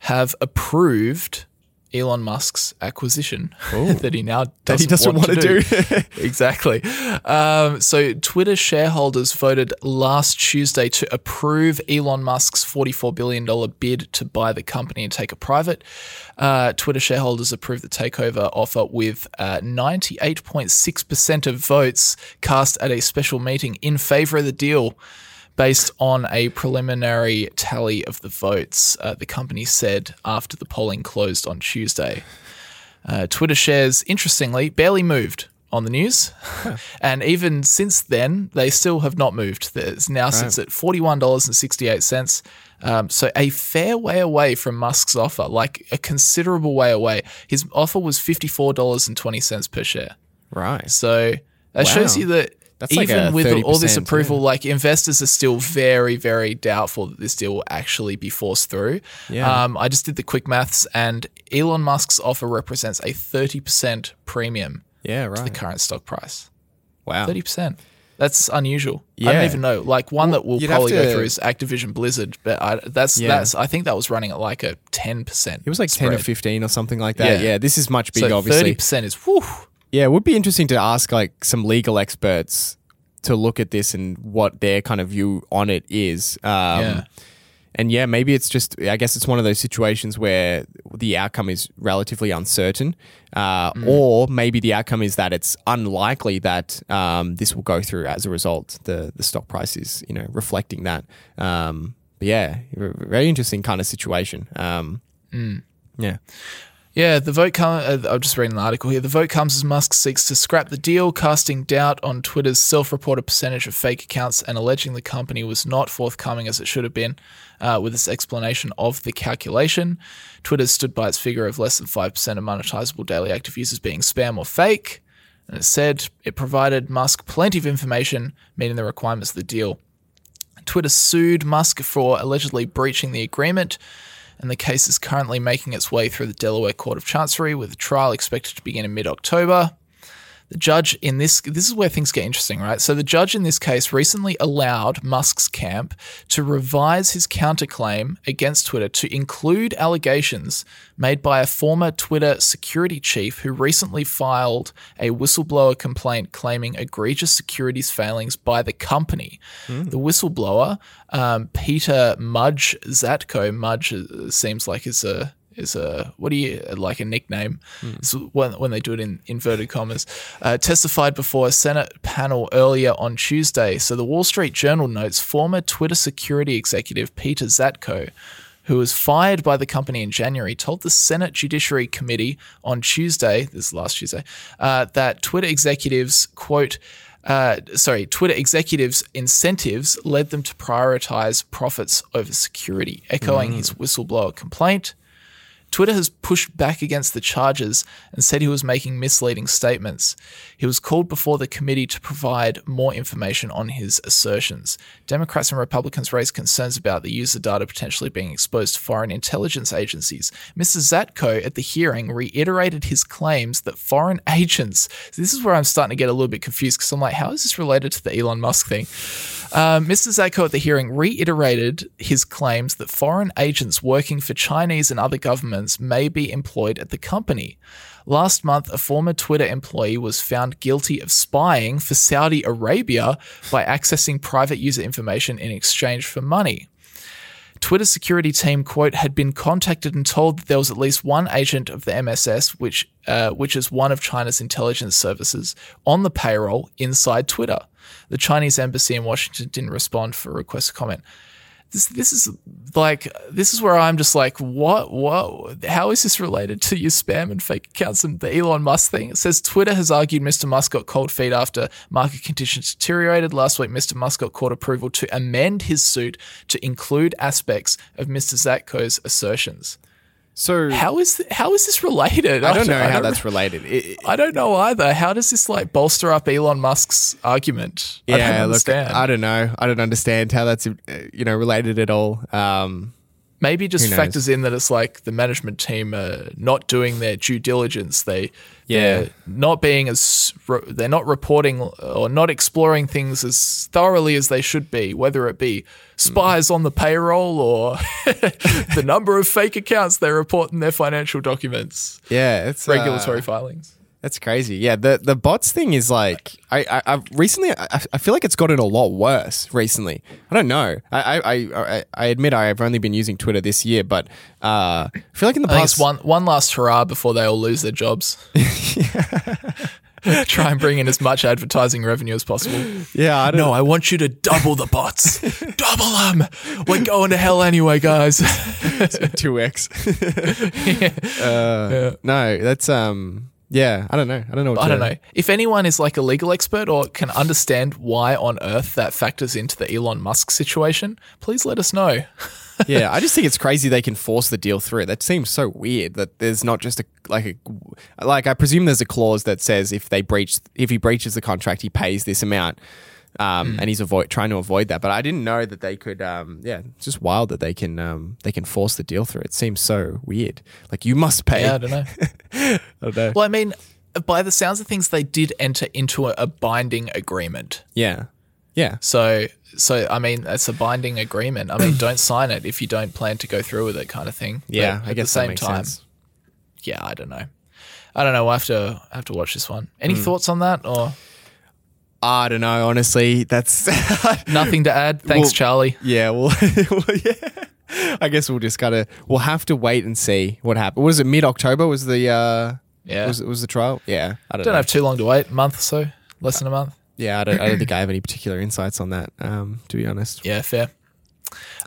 have approved Elon Musk's acquisition that he now doesn't, That he doesn't want, want to, to do. exactly. Um, so Twitter shareholders voted last Tuesday to approve Elon Musk's $44 billion bid to buy the company and take it private. Uh, Twitter shareholders approved the takeover offer with uh, 98.6% of votes cast at a special meeting in favor of the deal based on a preliminary tally of the votes, uh, the company said after the polling closed on Tuesday. Uh, Twitter shares, interestingly, barely moved on the news. and even since then, they still have not moved. There's now sits at $41.68. Um, so a fair way away from Musk's offer, like a considerable way away. His offer was $54.20 per share. Right. So that shows you that That's like even a with all this approval, yeah. like investors are still very, very doubtful that this deal will actually be forced through. Yeah. Um, I just did the quick maths, and Elon Musk's offer represents a 30% premium Yeah, to the current stock price. Wow. 30%. That's unusual. Yeah. I don't even know. Like one that we'll have probably go through is Activision Blizzard, but I, that's Yeah. that's I think that was running at like a 10%. It was like 10 or 15 or something like that. Yeah. Yeah, this is much bigger, so obviously. 30% is whew. Yeah, it would be interesting to ask like some legal experts to look at this and what their kind of view on it is. Um, Yeah. And yeah, maybe it's just, I guess it's one of those situations where the outcome is relatively uncertain. Uh, Mm. Or maybe the outcome is that it's unlikely that um, this will go through as a result. The, the stock price is, you know, reflecting that. Um, but yeah, very interesting kind of situation. Um, Mm. Yeah. Yeah, the vote comes. Uh, I'm just reading an article here. The vote comes as Musk seeks to scrap the deal, casting doubt on Twitter's self-reported percentage of fake accounts and alleging the company was not forthcoming as it should have been uh, with its explanation of the calculation. Twitter stood by its figure of less than five percent of monetizable daily active users being spam or fake, and it said it provided Musk plenty of information meeting the requirements of the deal. Twitter sued Musk for allegedly breaching the agreement, and the case is currently making its way through the Delaware Court of Chancery, with the trial expected to begin in mid October. The judge in this this is where things get interesting, right? So the judge in this case recently allowed Musk's camp to revise his counterclaim against Twitter to include allegations made by a former Twitter security chief who recently filed a whistleblower complaint claiming egregious securities failings by the company. The whistleblower, um, Peter Mudge Zatko, Mudge uh, seems like is a is a what do you like a nickname? It's when, when they do it in inverted commas. Uh, testified before a senate panel earlier on tuesday. So the wall street journal notes former twitter security executive peter zatko who was fired by the company in January, told the Senate Judiciary Committee on Tuesday, this is last Tuesday, uh, that Twitter executives, quote, uh, sorry, Twitter executives' incentives led them to prioritize profits over security, echoing his whistleblower complaint. Twitter has pushed back against the charges and said he was making misleading statements. He was called before the committee to provide more information on his assertions. Democrats and Republicans raised concerns about the user data potentially being exposed to foreign intelligence agencies. Mr. Zatko at the hearing reiterated his claims that foreign agents. This is where I'm starting to get a little bit confused because I'm like, how is this related to the Elon Musk thing? Um, Mr. Zatko at the hearing reiterated his claims that foreign agents working for Chinese and other governments may be employed at the company. Last month, a former Twitter employee was found guilty of spying for Saudi Arabia by accessing private user information in exchange for money. Twitter's security team, quote, had been contacted and told that there was at least one agent of the MSS, which, uh, which is one of China's intelligence services, on the payroll inside Twitter. The Chinese embassy in Washington didn't respond for a request comment. This, this is like this is where I'm just like what what how is this related to your spam and fake accounts and the Elon Musk thing? It says Twitter has argued Mr. Musk got cold feet after market conditions deteriorated. Last week, Mr. Musk got court approval to amend his suit to include aspects of Mr. Zatko's assertions. So How is th- how is this related? I don't know how that's related. It- it- I don't know either. How does this like bolster up Elon Musk's argument? Yeah, I don't yeah, look, understand. I don't know. I don't understand how that's uh, you know related at all. Um, Maybe just factors in that it's like the management team are not doing their due diligence. They Yeah. they're not being as they're not reporting or not exploring things as thoroughly as they should be. Whether it be spies on the payroll or the number of fake accounts they report in their financial documents, Yeah, it's uh, regulatory filings. That's crazy. Yeah, the the bots thing is like I I I've recently I, I feel like it's gotten a lot worse recently. I don't know. I I I, I- admit I've only been using Twitter this year, but uh, I feel like in the I past one one last hurrah before they all lose their jobs. Try and bring in as much advertising revenue as possible. yeah I don't No, I want you to double the bots. double them. We're going to hell anyway, guys. two x. uh, No, that's um yeah I don't know I don't know. What I don't know. If anyone is like a legal expert or can understand why on earth that factors into the Elon Musk situation, please let us know. yeah, I just think it's crazy they can force the deal through. That seems so weird that there's not just a like a like I presume there's a clause that says if they breach if he breaches the contract he pays this amount. Um, Hmm. and he's avoid trying to avoid that, but I didn't know that they could. Um, yeah, it's just wild that they can. Um, they can force the deal through. It seems so weird. Like you must pay. Yeah, I don't know. I don't know. Well, I mean, by the sounds of things, they did enter into a, a binding agreement. Yeah, yeah, So, so I mean, it's a binding agreement. I mean, don't sign it if you don't plan to go through with it, kind of thing. yeah. But I at guess the that same makes time, sense. yeah, I don't know. I don't know. We'll have to I have to watch this one. Any Hmm. thoughts on that, or I don't know. Honestly, that's nothing to add? Thanks, Well- Charlie. Yeah, well, well, yeah. I guess we'll just gotta we'll have to wait and see what happens. Was it mid October? Was the uh, Yeah. was was the trial? Yeah, I don't, Don't know. have too long to wait. A month or so, less than a month. yeah, I don't, I don't think I have any particular insights on that. Um, to be honest. Yeah, fair.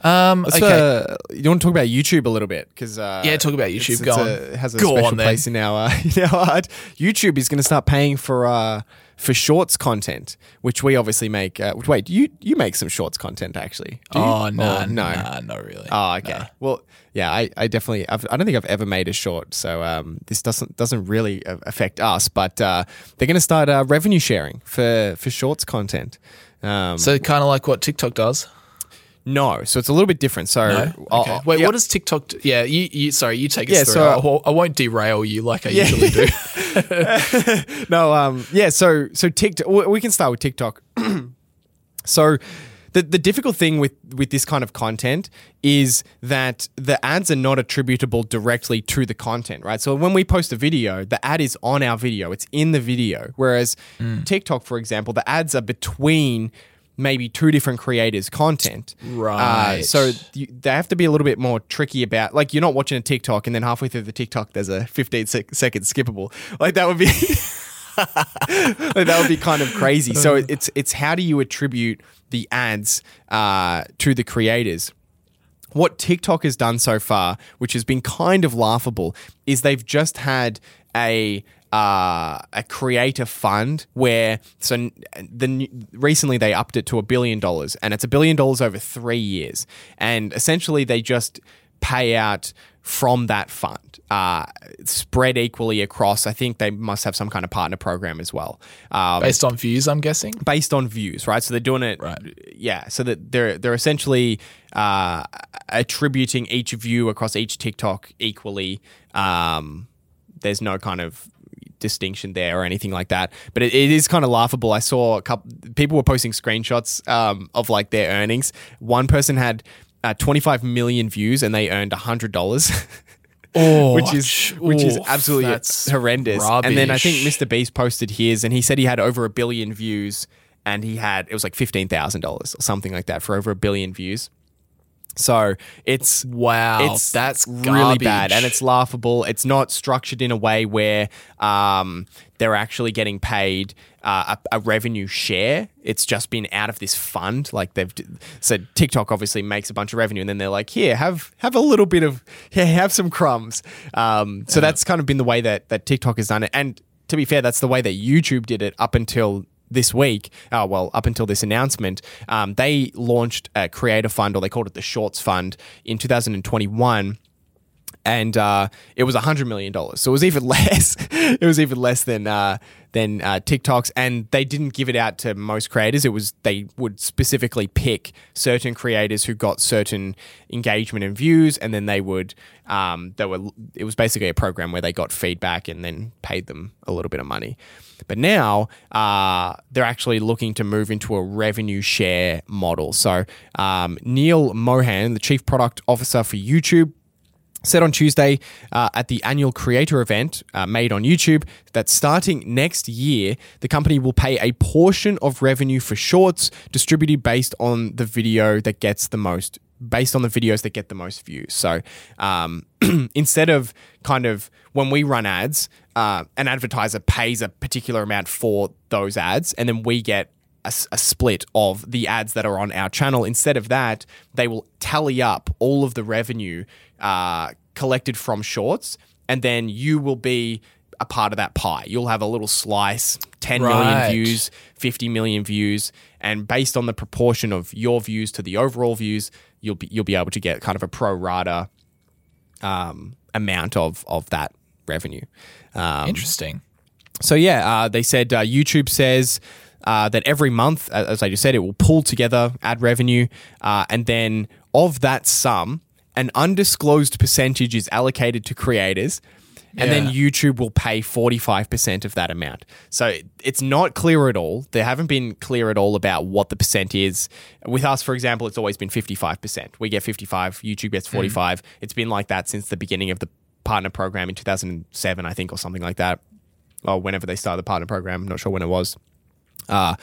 Um, Let's, okay. uh, you want to talk about YouTube a little bit because uh, Yeah, talk about YouTube. it's Go on. has a Go special on then. place in our uh, in our heart. YouTube is going to start paying for uh, for shorts content, which we obviously make. Uh, wait, you you make some shorts content actually? Do oh no, Or no, nah, not really. Oh, okay. Well, yeah, I, I definitely, I've, I don't think I've ever made a short, so um, this doesn't doesn't really affect us. But uh, they're going to start uh, revenue sharing for for shorts content. Um, So kind of like what TikTok does. No, so it's a little bit different. So, No? I'll- Okay. I'll- Wait, yeah, what does TikTok? Do? Yeah, you, you. Sorry, you take us Yeah, through. so- I, won't- I won't derail you like I usually do. no, um, yeah. So so TikTok. We can start with TikTok. so. The, the difficult thing with, with this kind of content is that the ads are not attributable directly to the content, right? So when we post a video, the ad is on our video, it's in the video. Whereas TikTok, for example, the ads are between maybe two different creators' content. Right. Uh, so you, they have to be a little bit more tricky about, like, you're not watching a TikTok and then halfway through the TikTok, there's a 15 sec- second skippable. Like, that would be. like, that would be kind of crazy. So Uh. it's it's how do you attribute the ads uh, to the creators? What TikTok has done so far, which has been kind of laughable, is they've just had a uh, a creator fund where so the recently they upped it to a billion dollars, and it's a billion dollars over three years, and essentially they just pay out from that fund, uh, spread equally across. I think they must have some kind of partner program as well. Um, Based on views, I'm guessing. based on views, right? So they're doing it, Right. Yeah, so that they're they're essentially uh, attributing each view across each TikTok equally. Um, there's no kind of distinction there or anything like that, but it, it is kind of laughable. I saw a couple people were posting screenshots um, of like their earnings. One person had. Uh, 25 million views and they earned $100 Oh, which is which is absolutely horrendous. And then I think. Mr. Beast posted his, and he said he had over a billion views, and he had it was like fifteen thousand dollars or something like that for over a billion views. So it's Wow, it's that's really bad, and it's laughable. It's not structured in a way where um, they're actually getting paid uh, a, a revenue share. It's just been out of this fund. Like they've so TikTok obviously makes a bunch of revenue, and then they're like, here, have have a little bit of here, have some crumbs. Um, so that's kind of been the way that that TikTok has done it, and to be fair, that's the way that YouTube did it up until this week, uh, well, up until this announcement, um, they launched a creator fund, or they called it the Shorts Fund, in 2021. And uh, it was hundred million dollars. So it was even less. it was even less than uh, than uh, TikTok's, and they didn't give it out to most creators. It was they would specifically pick certain creators who got certain engagement and views, and then they would um, they were it was basically a program where they got feedback and then paid them a little bit of money. But now uh, they're actually looking to move into a revenue share model. So um, Neal Mohan, the chief product officer for YouTube, said on Tuesday uh, at the annual creator event uh, made on YouTube that starting next year, the company will pay a portion of revenue for shorts distributed based on the video that gets the most, based on the videos that get the most views. So um, instead of kind of when we run ads, uh, an advertiser pays a particular amount for those ads, and then we get a, a, split of the ads that are on our channel. Instead of that, they will tally up all of the revenue uh, collected from shorts, and then you will be a part of that pie. You'll have a little slice, ten right. million views, 50 million views, and based on the proportion of your views to the overall views, you'll be you'll be able to get kind of a pro rata um, amount of of that revenue. Um, Interesting. So yeah, uh, they said uh, YouTube says uh, that every month, as I just said, it will pull together ad revenue, uh, and then of that sum, an undisclosed percentage is allocated to creators. And yeah. then YouTube will pay 45% of that amount. So it's not clear at all. They haven't been clear at all about what the percent is. With us, for example, it's always been 55%. We get 55, YouTube gets 45. Mm. It's been like that since the beginning of the partner program in 2007, I think, or something like that. Or whenever they started the partner program. I'm not sure when it was. Uh,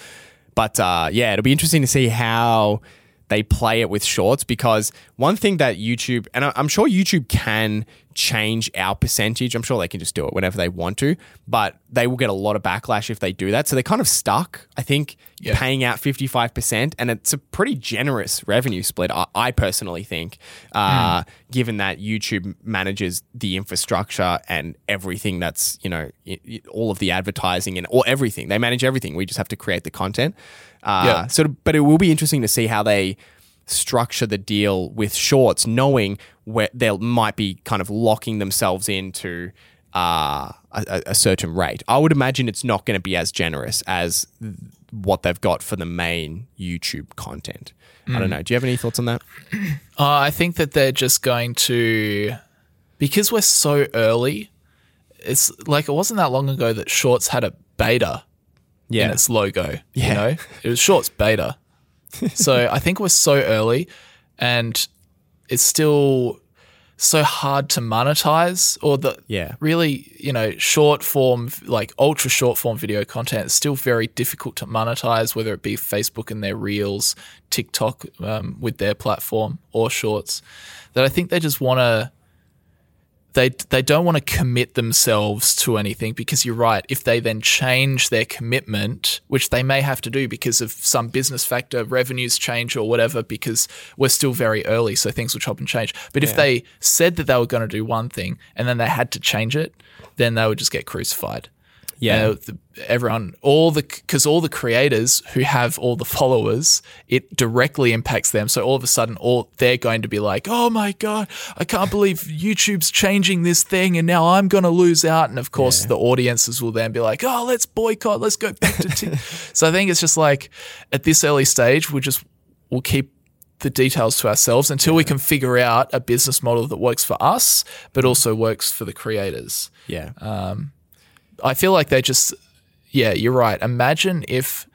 but uh, yeah, it'll be interesting to see how they play it with shorts because one thing that YouTube, and I'm sure YouTube can change our percentage. I'm sure they can just do it whenever they want to, but they will get a lot of backlash if they do that. So they're kind of stuck, I think, yeah. paying out 55%. And it's a pretty generous revenue split, I, I personally think, uh, mm. given that YouTube manages the infrastructure and everything that's, you know, all of the advertising and or everything. They manage everything. We just have to create the content. Uh, yeah. So, but it will be interesting to see how they structure the deal with shorts, knowing where they might be kind of locking themselves into uh, a, a, certain rate. I would imagine it's not going to be as generous as what they've got for the main YouTube content. Mm. I don't mm. know. Do you have any thoughts on that? Uh, I think that they're just going to, because we're so early. It's like it wasn't that long ago that Shorts had a beta yeah. in its logo. Yeah. You know, it was Shorts beta. so I think we're so early, and it's still so hard to monetize or the yeah really you know short form like ultra short form video content is still very difficult to monetize whether it be facebook and their reels tiktok um, with their platform or shorts that i think they just want to they they don't want to commit themselves to anything because you're right. If they then change their commitment, which they may have to do because of some business factor, revenues change or whatever, because we're still very early, so things will chop and change. But yeah. if they said that they were going to do one thing and then they had to change it, then they would just get crucified. Yeah, everyone, all the because all the creators who have all the followers, it directly impacts them. So all of a sudden, all they're going to be like, "Oh my god, I can't believe YouTube's changing this thing, and now I'm going to lose out." And of course, yeah. the audiences will then be like, "Oh, let's boycott, let's go back to." T-. so I think it's just like at this early stage, we just we'll keep the details to ourselves until yeah. we can figure out a business model that works for us, but also works for the creators. Yeah. Um, I feel like they just, yeah, you're right. Imagine if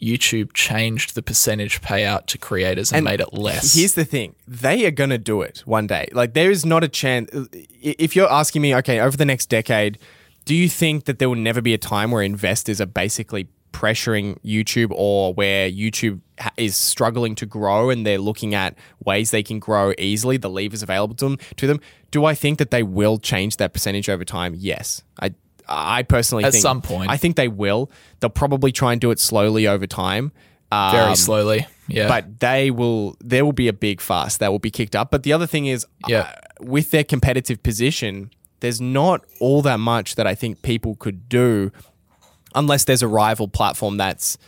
YouTube changed the percentage payout to creators and, and, made it less. Here's the thing they are going to do it one day. Like, there is not a chance. If you're asking me, okay, over the next decade, do you think that there will never be a time where investors are basically pressuring YouTube or where YouTube is struggling to grow and they're looking at ways they can grow easily, the levers available to them, to them? Do I think that they will change that percentage over time? Yes. I I personally at think, some point I think they will. They'll probably try and do it slowly over time. Um, Very slowly, yeah. But they will. There will be a big fuss that will be kicked up. But the other thing is, yeah. Uh, with their competitive position, there's not all that much that I think people could do, unless there's a rival platform that's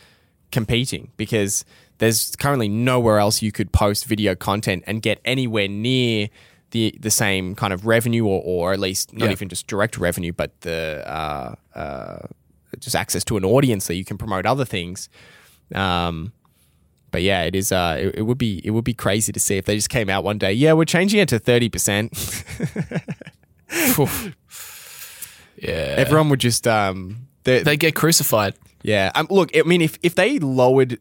competing. Because there's currently nowhere else you could post video content and get anywhere near the the same kind of revenue, or or at least not Yeah. even just direct revenue, but the uh, uh, just access to an audience that you can promote other things. Um, but yeah, it is. Uh, it, it would be it would be crazy to see if they just came out one day. Yeah, we're changing it to thirty percent. Yeah. Everyone would just um, they, they get crucified. Yeah. Um, look, I mean, if, if they lowered,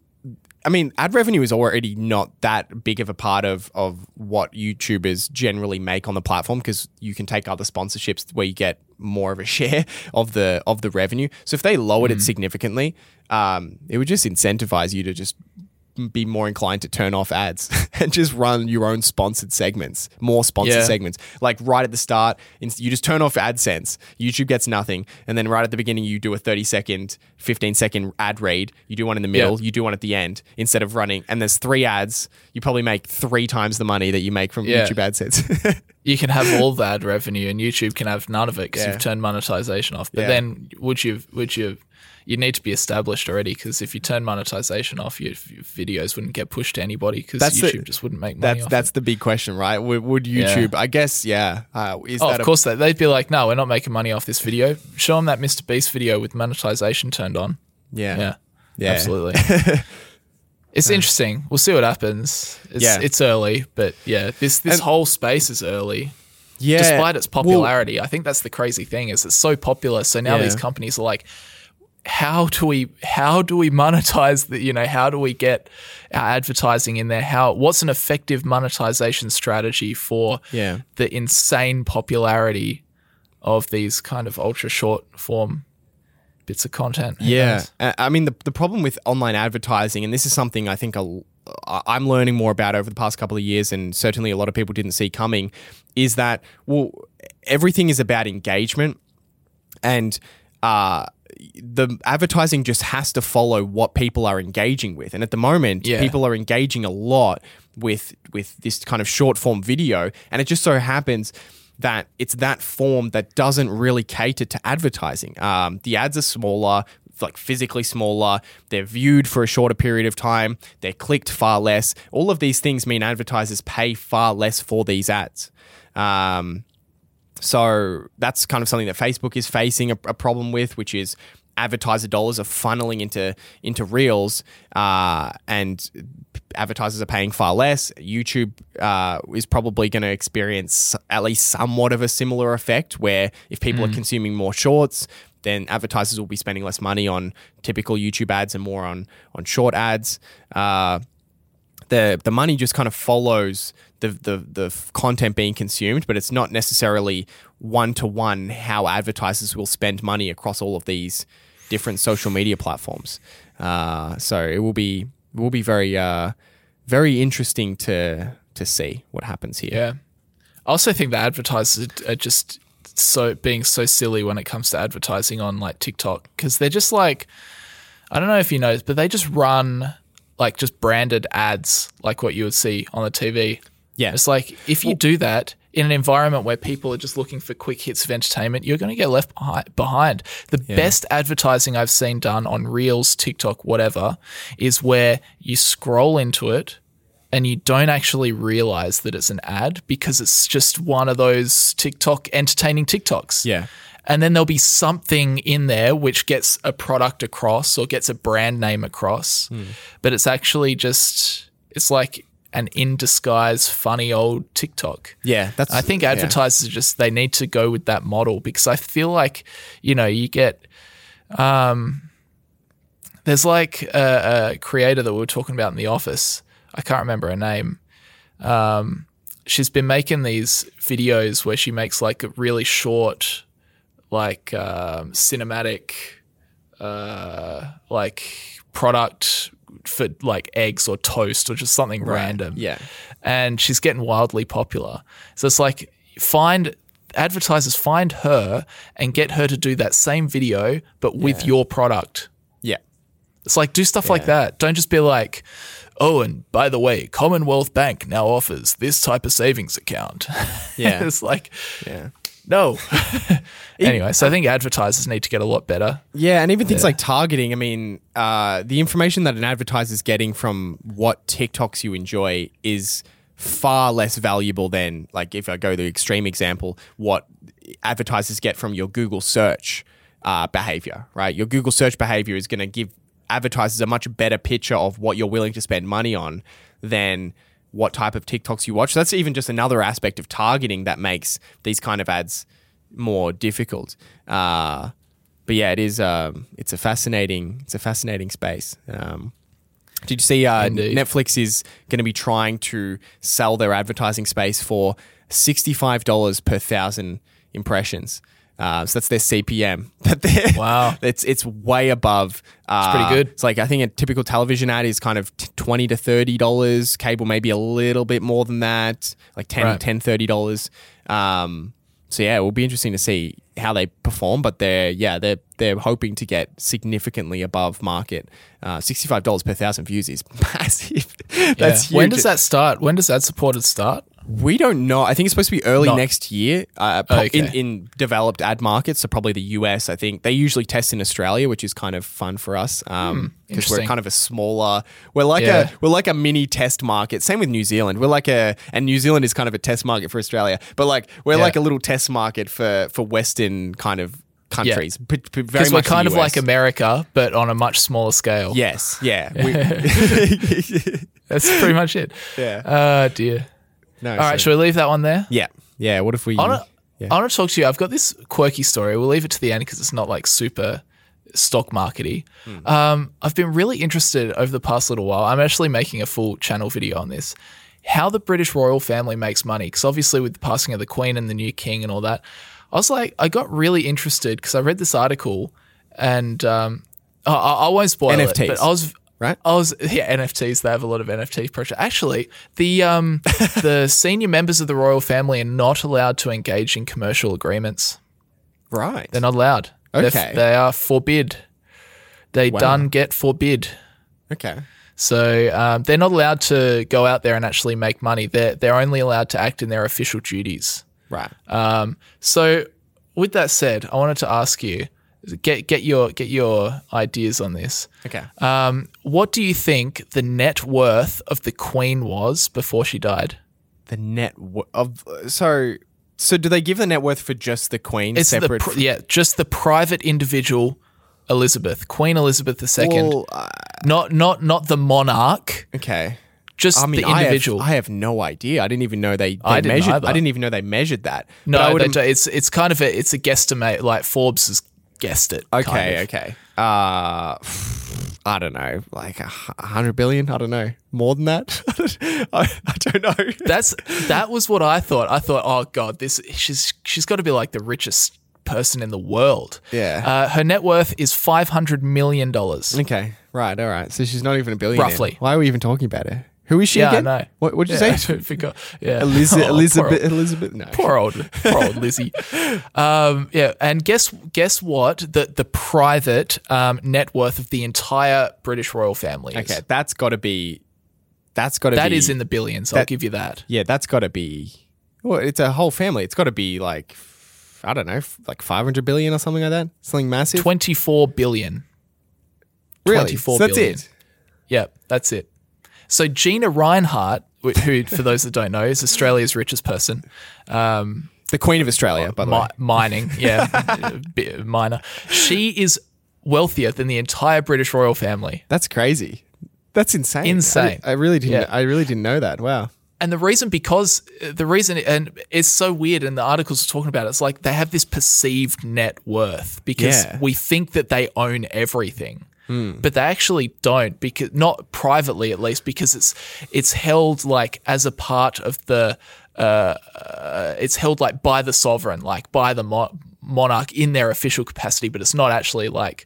I mean, ad revenue is already not that big of a part of, of what YouTubers generally make on the platform because you can take other sponsorships where you get more of a share of the of the revenue. So if they lowered it significantly, um, it would just incentivize you to just be more inclined to turn off ads and just run your own sponsored segments, more sponsored Yeah. segments. Like right at the start, you just turn off AdSense. YouTube gets nothing. And then right at the beginning, you do a 30 second, 15 second ad read. You do one in the middle, Yeah. you do one at the end instead of running. And there's three ads. You probably make three times the money that you make from Yeah. YouTube AdSense. You can have all the ad revenue, and YouTube can have none of it because you've turned monetization off. But then, would you? Would you? You need to be established already because if you turn monetization off, your, your videos wouldn't get pushed to anybody because That's the- YouTube just wouldn't make money that's that's the big question, right? Would, would YouTube, I guess, yeah. Uh, is Oh, that of a- course, they, they'd be like, no, we're not making money off this video. Show them that Mr. Beast video with monetization turned on. yeah. Yeah, Yeah. absolutely. it's interesting. We'll see what happens. It's, Yeah. it's early, but yeah, this this And- whole space is early. Yeah. despite its Well, popularity. I think that's the crazy thing is it's so popular. So now Yeah. these companies are like, how do we how do we monetize the you know how do we get our advertising in there? How what's an effective monetization strategy for Yeah. the insane popularity of these kind of ultra short form bits of content? Yeah, knows? I mean the the problem with online advertising, and this is something I think a, I'm learning more about over the past couple of years, and certainly a lot of people didn't see coming, is that well, everything is about engagement, and uh, the advertising just has to follow what people are engaging with, and at the moment, Yeah. people are engaging a lot with with this kind of short form video, and it just so happens that it's that form that doesn't really cater to advertising. Um, the ads are smaller, like physically smaller. They're viewed for a shorter period of time. They're clicked far less. All of these things mean advertisers pay far less for these ads. Um, so that's kind of something that Facebook is facing a, a problem with, which is advertiser dollars are funneling into into reels, uh, and advertisers are paying far less. YouTube uh, is probably going to experience at least somewhat of a similar effect, where if people are consuming more shorts, then advertisers will be spending less money on typical YouTube ads and more on on short ads. Uh, the the money just kind of follows the the the content being consumed, but it's not necessarily one to one how advertisers will spend money across all of these different social media platforms. Uh, so it will be will be very uh, very interesting to to see what happens here. Yeah. I also think that advertisers are just so being so silly when it comes to advertising on like TikTok because they're just like, I don't know if you know, but they just run like just branded ads like what you would see on the TV. Yeah. It's like if you do that in an environment where people are just looking for quick hits of entertainment, you're going to get left behind. The best advertising I've seen done on Reels, TikTok, whatever, is where you scroll into it and you don't actually realize that it's an ad because it's just one of those TikTok entertaining TikToks. Yeah. And then there'll be something in there which gets a product across or gets a brand name across. Hmm. But it's actually just, it's like an in disguise, funny old TikTok. Yeah, that's. I think yeah. advertisers just they need to go with that model because I feel like you know you get um there's like a, a creator that we were talking about in the office. I can't remember her name. Um, she's been making these videos where she makes like a really short, like um, cinematic, uh, like product for like eggs or toast or just something random Yeah. and she's getting wildly popular. So it's like find advertisers find her and get her to do that same video but with your product. Yeah. It's like do stuff like that. Don't just be like, "Oh, and by the way, Commonwealth Bank now offers this type of savings account." Yeah. it's like Yeah. No. anyway, so I think advertisers need to get a lot better. Yeah, and even things like targeting. I mean, uh, the information that an advertiser is getting from what TikToks you enjoy is far less valuable than like if I go the extreme example, what advertisers get from your Google search uh, behavior, right? Your Google search behavior is going to give advertisers a much better picture of what you're willing to spend money on than what type of TikToks you watch. that's even just another aspect of targeting that makes these kind of ads more difficult. Uh, but yeah, it is. Um, it's a fascinating. It's a fascinating space. Um, did you see uh, Netflix is going to be trying to sell their advertising space for sixty-five dollars per thousand impressions? Uh, so that's their CPM. That wow, it's it's way above. Uh, it's pretty good. It's like I think a typical television ad is kind of twenty to thirty dollars. Cable maybe a little bit more than that, like 10 right. 10 30 dollars. Um, so yeah, it will be interesting to see how they perform. But they're yeah they're they're hoping to get significantly above market. Uh, Sixty five dollars per thousand views is massive. That's yeah. When does that start? When does that supported start? We don't know. I think it's supposed to be early Not- next year uh, pro- Okay. in, in developed ad markets. So probably the US. I think they usually test in Australia, which is kind of fun for us um, because we're kind of a smaller. We're like Yeah. a we're like a mini test market. Same with New Zealand. We're like a and New Zealand is kind of a test market for Australia, but like we're Yeah. like a little test market for for Western kind of countries. P- p- very Because we're much kind of like America, but on a much smaller scale. yes, yeah. We- That's pretty much it. Yeah. Uh, dear. No. All right, should we leave that one there? Yeah. Yeah. What if we? I want to talk to you. I've got this quirky story. We'll leave it to the end because it's not like super stock markety. Hmm. Um, I've been really interested over the past little while. I'm actually making a full channel video on this. How the British royal family makes money. Because obviously, with the passing of the Queen and the new King and all that, I was like, I got really interested because I read this article and um, I, I, won't spoil NFTs. it, but I was right? I was yeah, NFTs. They have a lot of NFT pressure. Actually, the um, the senior members of the royal family are not allowed to engage in commercial agreements. Right, they're not allowed. Okay, They're, they are forbid. They wow. done get forbid. Okay. So um, they're not allowed to go out there and actually make money. They're they're only allowed to act in their official duties. Right. Um, so with that said, I wanted to ask you get get your get your ideas on this. Okay. Um, what do you think the net worth of the Queen was before she died? The net wo- of so so do they give the net worth for just the Queen it's separate? The, yeah, just the private individual Elizabeth, Queen Elizabeth II. Well, uh, not not not the monarch. Okay. Just I mean, the individual. I have, I have, no idea. I didn't even know they, they I measured. Either. I didn't even know they measured that. No, it's it's kind of a it's a guesstimate. Like Forbes has guessed it. Okay, okay. Uh, I don't know, like a hundred billion. I don't know, more than that. I, I, don't know. That's that was what I thought. I thought, oh god, this she's she's got to be like the richest person in the world. Yeah. Uh, her net worth is five hundred million dollars. Okay, right, all right. So she's not even a billionaire. Roughly. Why are we even talking about her? Who is she yeah, again? I know. What did you yeah, say? I forgot. Yeah. Elizabeth. Oh, Elizabeth. Old, Elizabeth. No. Poor old, poor old Lizzie. Um, yeah, and guess guess what? The the private um, net worth of the entire British royal family. Is. Okay, that's got to be. That's got to be. That is in the billions. That, I'll give you that. Yeah, that's got to be. Well, it's a whole family. It's got to be like, I don't know, like five hundred billion or something like that. Something massive. Twenty four billion. Really? Twenty four so billion. That's it. Yeah, that's it. So Gina Rinehart, who for those that don't know is Australia's richest person. Um, the Queen of Australia, by the mi- way. Mining, yeah, miner. She is wealthier than the entire British royal family. That's crazy. That's insane. Insane. I, I really didn't. Yeah. I really didn't know that. Wow. And the reason, because the reason, and it's so weird, and the articles are talking about it, it's like they have this perceived net worth because yeah. we think that they own everything. Mm. But they actually don't because not privately at least because it's it's held like as a part of the uh, uh, it's held like by the sovereign like by the mo- monarch in their official capacity but it's not actually like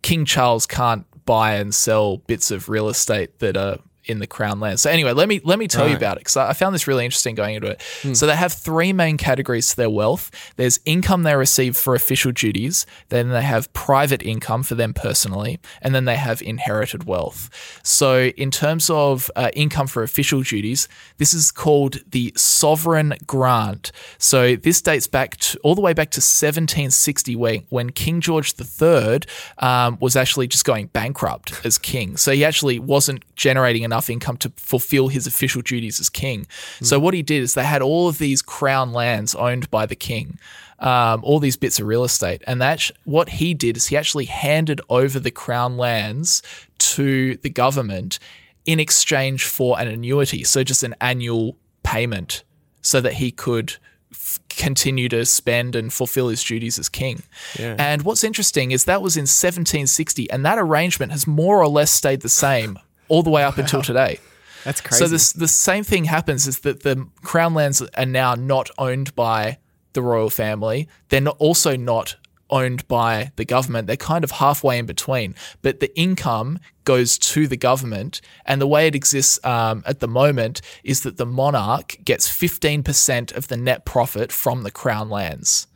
King Charles can't buy and sell bits of real estate that are in the crown land. So anyway, let me let me tell right. you about it because I found this really interesting going into it. Hmm. So they have three main categories to their wealth. There's income they receive for official duties, then they have private income for them personally, and then they have inherited wealth. So in terms of uh, income for official duties, this is called the sovereign grant. So this dates back to, all the way back to 1760 when, when King George III um, was actually just going bankrupt as king. So he actually wasn't generating enough enough income to fulfill his official duties as king. So what he did is they had all of these crown lands owned by the king, um, all these bits of real estate, and that what he did is he actually handed over the crown lands to the government in exchange for an annuity, so just an annual payment, so that he could f- continue to spend and fulfill his duties as king. Yeah. And what's interesting is that was in 1760, and that arrangement has more or less stayed the same all the way up until today. That's crazy. So this the same thing happens is that the crown lands are now not owned by the royal family. They're not also not owned by the government. They're kind of halfway in between. But the income goes to the government, and the way it exists um, at the moment is that the monarch gets fifteen percent of the net profit from the crown lands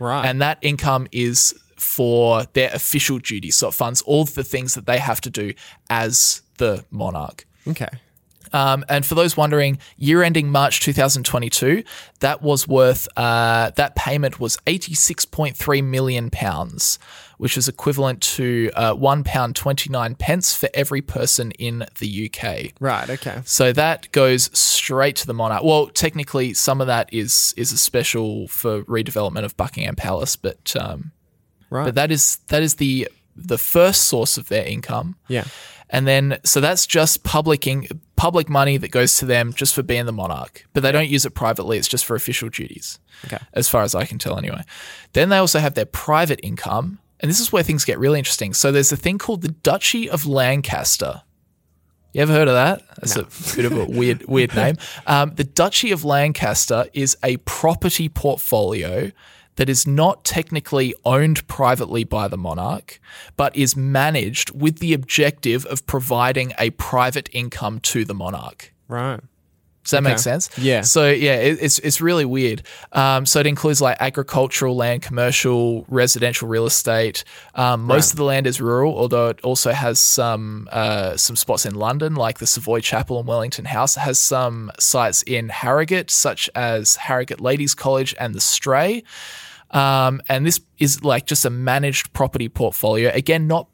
right. and that income is for their official duties. So it funds all the things that they have to do as the monarch. okay. Um, and for those wondering, year ending March 2022, that was worth, uh, that payment was 86.3 million pounds, which is equivalent to uh, £1.29 pence for every person in the UK. Right. Okay. So that goes straight to the monarch. Well, technically, some of that is is a special for redevelopment of Buckingham Palace, but um, Right. but that is that is the the first source of their income. yeah. And then, so that's just public in, public money that goes to them just for being the monarch, but they don't use it privately. It's just for official duties, Okay. as far as I can tell, anyway. Then they also have their private income, and this is where things get really interesting. So there's a thing called the Duchy of Lancaster. You ever heard of that? That's a bit of a weird, weird name. Um, the Duchy of Lancaster is a property portfolio that is not technically owned privately by the monarch, but is managed with the objective of providing a private income to the monarch. Right. Does that make sense? Yeah. So yeah, it, it's it's really weird. Um, so it includes like agricultural land, commercial, residential real estate. Um, most of the land is rural, although it also has some uh, some spots in London, like the Savoy Chapel and Wellington House. It has some sites in Harrogate, such as Harrogate Ladies College and the Stray. Um, and this is like just a managed property portfolio. Again, not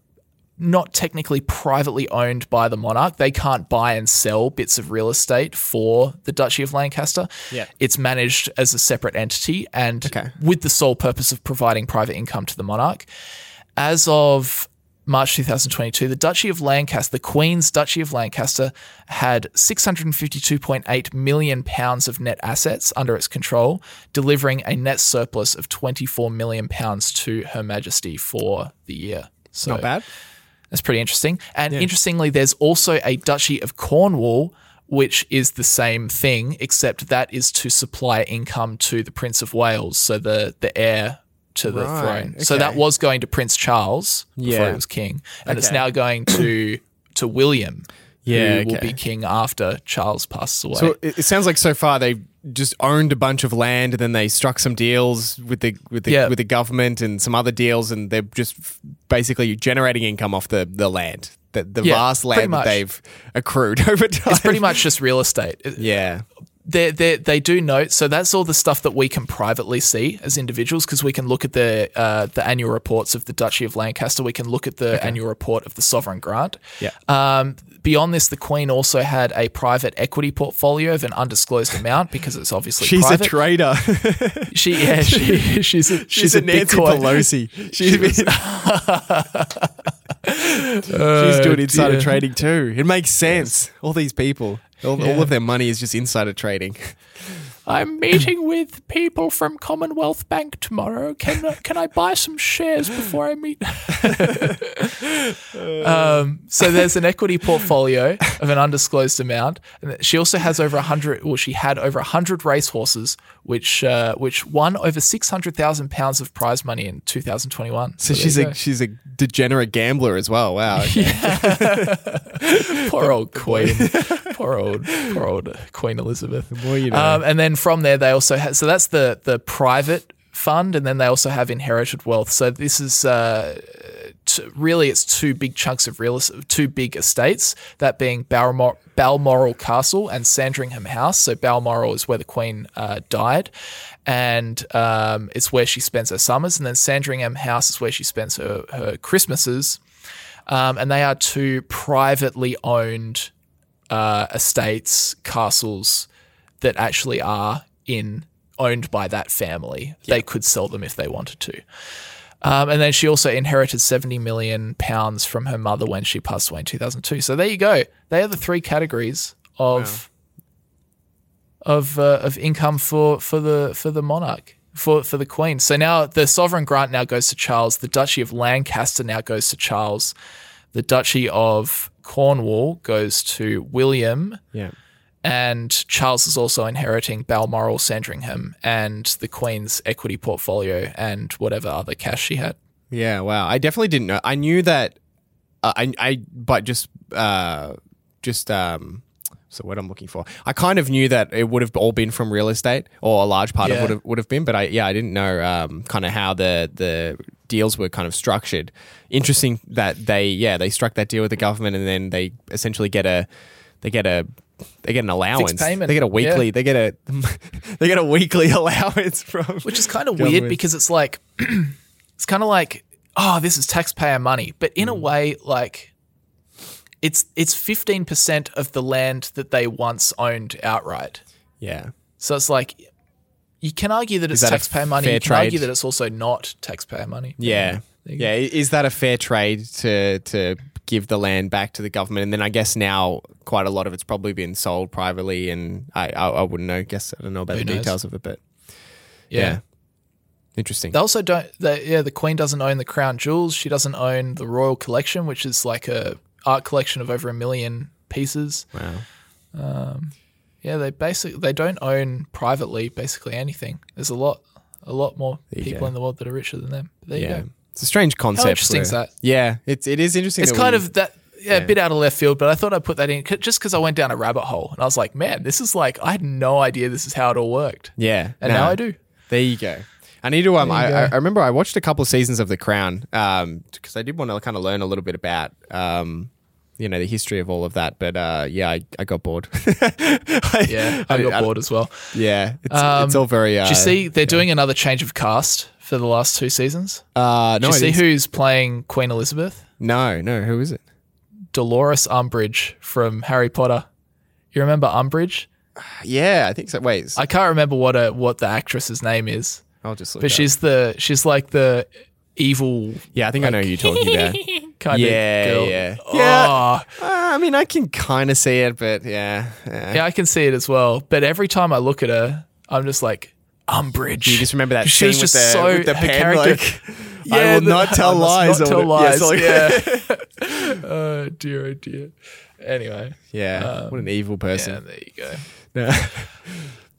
not technically privately owned by the monarch. They can't buy and sell bits of real estate for the Duchy of Lancaster. Yeah. It's managed as a separate entity and Okay. with the sole purpose of providing private income to the monarch. As of March 2022, the Duchy of Lancaster, the Queen's Duchy of Lancaster, had 652.8 million pounds of net assets under its control, delivering a net surplus of 24 million pounds to Her Majesty for the year. So Not bad. that's pretty interesting. And interestingly, there's also a Duchy of Cornwall, which is the same thing, except that is to supply income to the Prince of Wales, so the the heir to the Right, throne. So that was going to Prince Charles before Yeah. he was king, and it's now going to to William, Yeah, who will be king after Charles passes away. So it, it sounds like so far they've just owned a bunch of land and then they struck some deals with the with the Yeah. with the government and some other deals and they're just basically generating income off the the land. The, the Yeah, vast land that they've accrued over time. it's pretty much just real estate. yeah. They they they do note so that's all the stuff that we can privately see as individuals because we can look at the uh, the annual reports of the Duchy of Lancaster we can look at the annual report of the sovereign grant Yeah. um, beyond this the Queen also had a private equity portfolio of an undisclosed amount because it's obviously. She's private a trader. she yeah she, she's a, she's, She's a, a Nancy Bitcoin Pelosi. She's, been, she's doing oh, insider dear. trading too. It makes sense. All these people, all, Yeah. all of their money is just insider trading. I'm meeting with people from Commonwealth Bank tomorrow. Can can I buy some shares before I meet? um, so there's an equity portfolio of an undisclosed amount, and she also has over hundred. Well, she had over hundred racehorses, which uh, which won over six hundred thousand pounds of prize money in 2021. So there she's a she's a degenerate gambler as well. Wow. okay. poor old Queen, poor old poor old Queen Elizabeth. The more you know. Um, and then from there, they also have so that's the the private fund, and then they also have inherited wealth. So this is uh, t- really it's two big chunks of real estate, two big estates. That being Balmor- Balmoral Castle and Sandringham House. So Balmoral is where the Queen uh, died. And um, it's where she spends her summers, and then Sandringham House is where she spends her, her Christmases. Um, and they are two privately owned uh, estates, castles that actually are in owned by that family. They could sell them if they wanted to. Um, and then she also inherited 70 million pounds from her mother when she passed away in 2002. So there you go. They are the three categories of of uh, of income for for the for the monarch for for the queen. So now the sovereign grant now goes to Charles. The Duchy of Lancaster now goes to Charles. The Duchy of Cornwall goes to William Yeah. And Charles is also inheriting Balmoral, Sandringham, and the Queen's equity portfolio and whatever other cash she had. Yeah, wow. I definitely didn't know. I knew that. Uh, I, I, but just, uh, just, um, so what I'm looking for. I kind of knew that it would have all been from real estate, or a large part of Yeah. would have would have been. But I, yeah, I didn't know, um, kind of how the the deals were kind of structured. Interesting that they, yeah, they struck that deal with the government, and then they essentially get a, they get a. They get an allowance. They get a weekly. Yeah. They get a. they get a weekly allowance from. Which is kind of weird because it's like, it's kind of like, oh, this is taxpayer money. But in a mm. way, like, it's it's 15% of the land that they once owned outright. Yeah. So it's like, you can argue that it's that taxpayer money. You can argue trade? that it's also not taxpayer money. Yeah. Yeah. Is that a fair trade to to give the land back to the government? And then I guess now quite a lot of it's probably been sold privately, and I I, I wouldn't know. Guess I don't know about Who the knows? details of it, but yeah. yeah, interesting. They also don't. They, yeah, the Queen doesn't own the crown jewels. She doesn't own the royal collection, which is like a art collection of over a million pieces. wow. Um, yeah, they basically they don't own privately basically anything. There's a lot, a lot more people go. in the world that are richer than them. But there you go. It's a strange concept. How interesting is that? Yeah, it's it is interesting. It's kind we- of that. Yeah, Yeah. a bit out of left field, but I thought I'd put that in c- just because I went down a rabbit hole and I was like, man, this is like I had no idea this is how it all worked, yeah, and no. now I do. There you go. I need to. Um, I, I remember I watched a couple of seasons of The Crown um, because I did want to kind of learn a little bit about um, you know, the history of all of that. But uh, yeah, I, I got bored. Yeah, I got bored as well. Yeah, it's, Um, it's all very. Uh, Do you see they're doing another change of cast for the last two seasons? Uh, no, Do you I see didn't- who's playing Queen Elizabeth? No, no. Who is it? Dolores Umbridge from Harry Potter. You remember Umbridge? Yeah, I think so. Wait, I can't remember what a what the actress's name is, I'll just look. but up. she's the she's like the evil Yeah, I think I know who you're talking about. kind Yeah, of girl. yeah. Oh, Yeah. Uh, I mean, I can kind of see it, but yeah, yeah. yeah, I can see it as well. But every time I look at her, I'm just like Umbridge. You just remember that She scene with the, so with the pen, character- like, I will the- not tell lies. not tell lies. Yeah, so- Yeah. oh dear, oh dear. Anyway, yeah, what an evil Um, yeah, person. there you go. Yeah.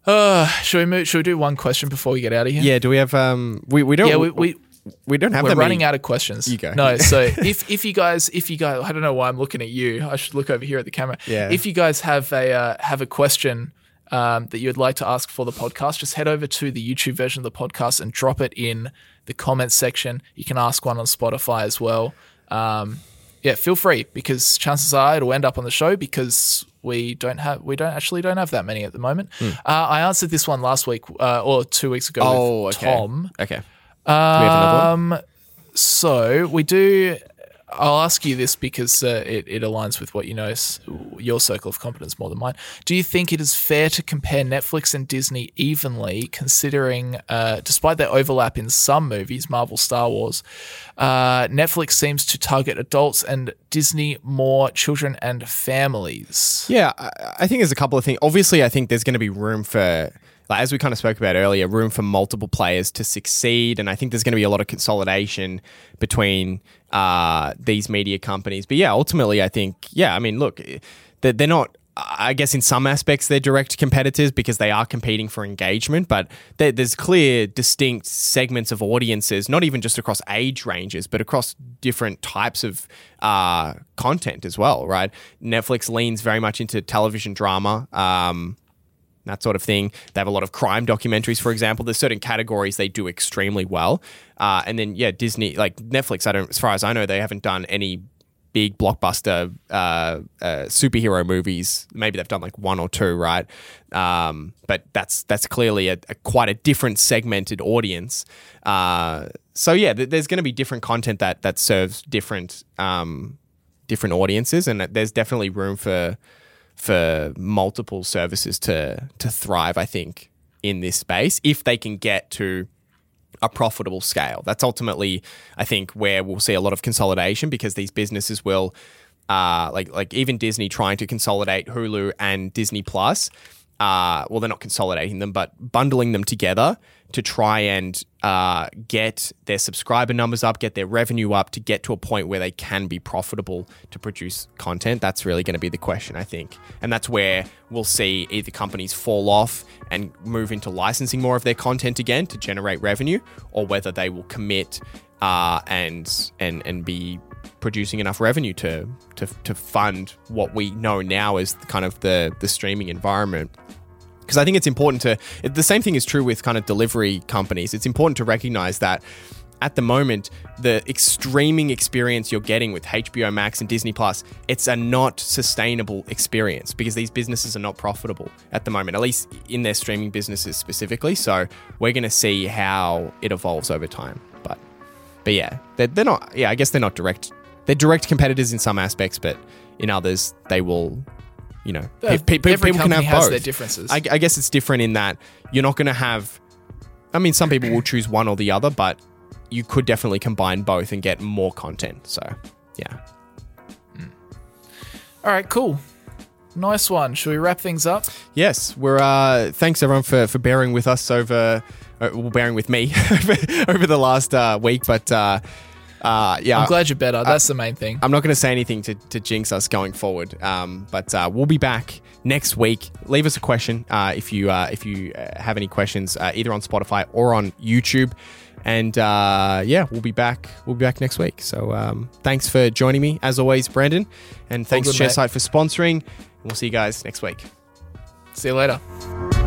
Uh, should we move, should we do one question before we get out of here? Yeah, do we have um we, we don't Yeah, we, we we don't have we're running many. out of questions. You go. No, so if if you guys if you guys I don't know why I'm looking at you. I should look over here at the camera. Yeah. If you guys have a uh, have a question um, that you would like to ask for the podcast, just head over to the YouTube version of the podcast and drop it in the comments section. You can ask one on Spotify as well. Um, yeah, feel free because chances are it'll end up on the show because we don't have we don't actually don't have that many at the moment. Uh, I answered this one last week uh, or two weeks ago. Oh, with okay. Tom. Okay. do we have another one? Um, so we do. I'll ask you this because uh, it, it aligns with what you know, your circle of competence more than mine. Do you think it is fair to compare Netflix and Disney evenly, considering, uh, despite their overlap in some movies, Marvel, Star Wars, uh, Netflix seems to target adults and Disney more children and families? Yeah, I, I think there's a couple of things. Obviously, I think there's going to be room for, like, as we kind of spoke about earlier, room for multiple players to succeed, and I think there's going to be a lot of consolidation between uh, these media companies. But yeah, ultimately, I think, yeah, I mean, look, they're, they're not. I guess in some aspects they're direct competitors because they are competing for engagement, but there's clear, distinct segments of audiences, not even just across age ranges, but across different types of uh, content as well, right? Netflix leans very much into television drama. Um, that sort of thing. They have a lot of crime documentaries, for example. There's certain categories they do extremely well. Uh, and then, yeah, Disney, like Netflix, I don't, as far as I know, they haven't done any big blockbuster uh, uh, superhero movies. Maybe they've done like one or two, right? Um, but that's that's clearly a, a quite a different segmented audience. Uh, so yeah, th- there's going to be different content that that serves different um, different audiences, and there's definitely room for for multiple services to to thrive. I think in this space if they can get to a profitable scale. That's ultimately, I think, where we'll see a lot of consolidation because these businesses will, uh, like like even Disney trying to consolidate Hulu and Disney Plus. Uh, well, they're not consolidating them, but bundling them together to try and uh, get their subscriber numbers up, get their revenue up, to get to a point where they can be profitable to produce content. That's really going to be the question, I think. And that's where we'll see either companies fall off and move into licensing more of their content again to generate revenue, or whether they will commit uh, and and and be producing enough revenue to to to fund what we know now as kind of the the streaming environment because I think it's important to. The same thing is true with kind of delivery companies. It's important to recognize that at the moment, the streaming experience you're getting with HBO Max and Disney Plus, it's a not sustainable experience because these businesses are not profitable at the moment, at least in their streaming businesses specifically. So we're going to see how it evolves over time. But, but yeah, they're, they're not. Yeah, I guess they're not direct. They're direct competitors in some aspects, but in others, they will you know, pe- pe- people can have both. Their differences. I, I guess it's different in that you're not going to have. I mean, some people will choose one or the other, but you could definitely combine both and get more content. So, yeah. Mm. All right, cool. Nice one. Should we wrap things up? Yes. We're uh thanks everyone for for bearing with us over uh, well, bearing with me over the last uh, week, but uh uh, yeah, I'm glad you're better. That's the main thing. I'm not going to say anything to, to jinx us going forward, um, but uh, we'll be back next week. Leave us a question uh, if you uh, if you uh, have any questions, uh, either on Spotify or on YouTube. And yeah, we'll be back. We'll be back next week. So um, thanks for joining me as always, Brandon, and thanks good, Sharesight for sponsoring. We'll see you guys next week. See you later.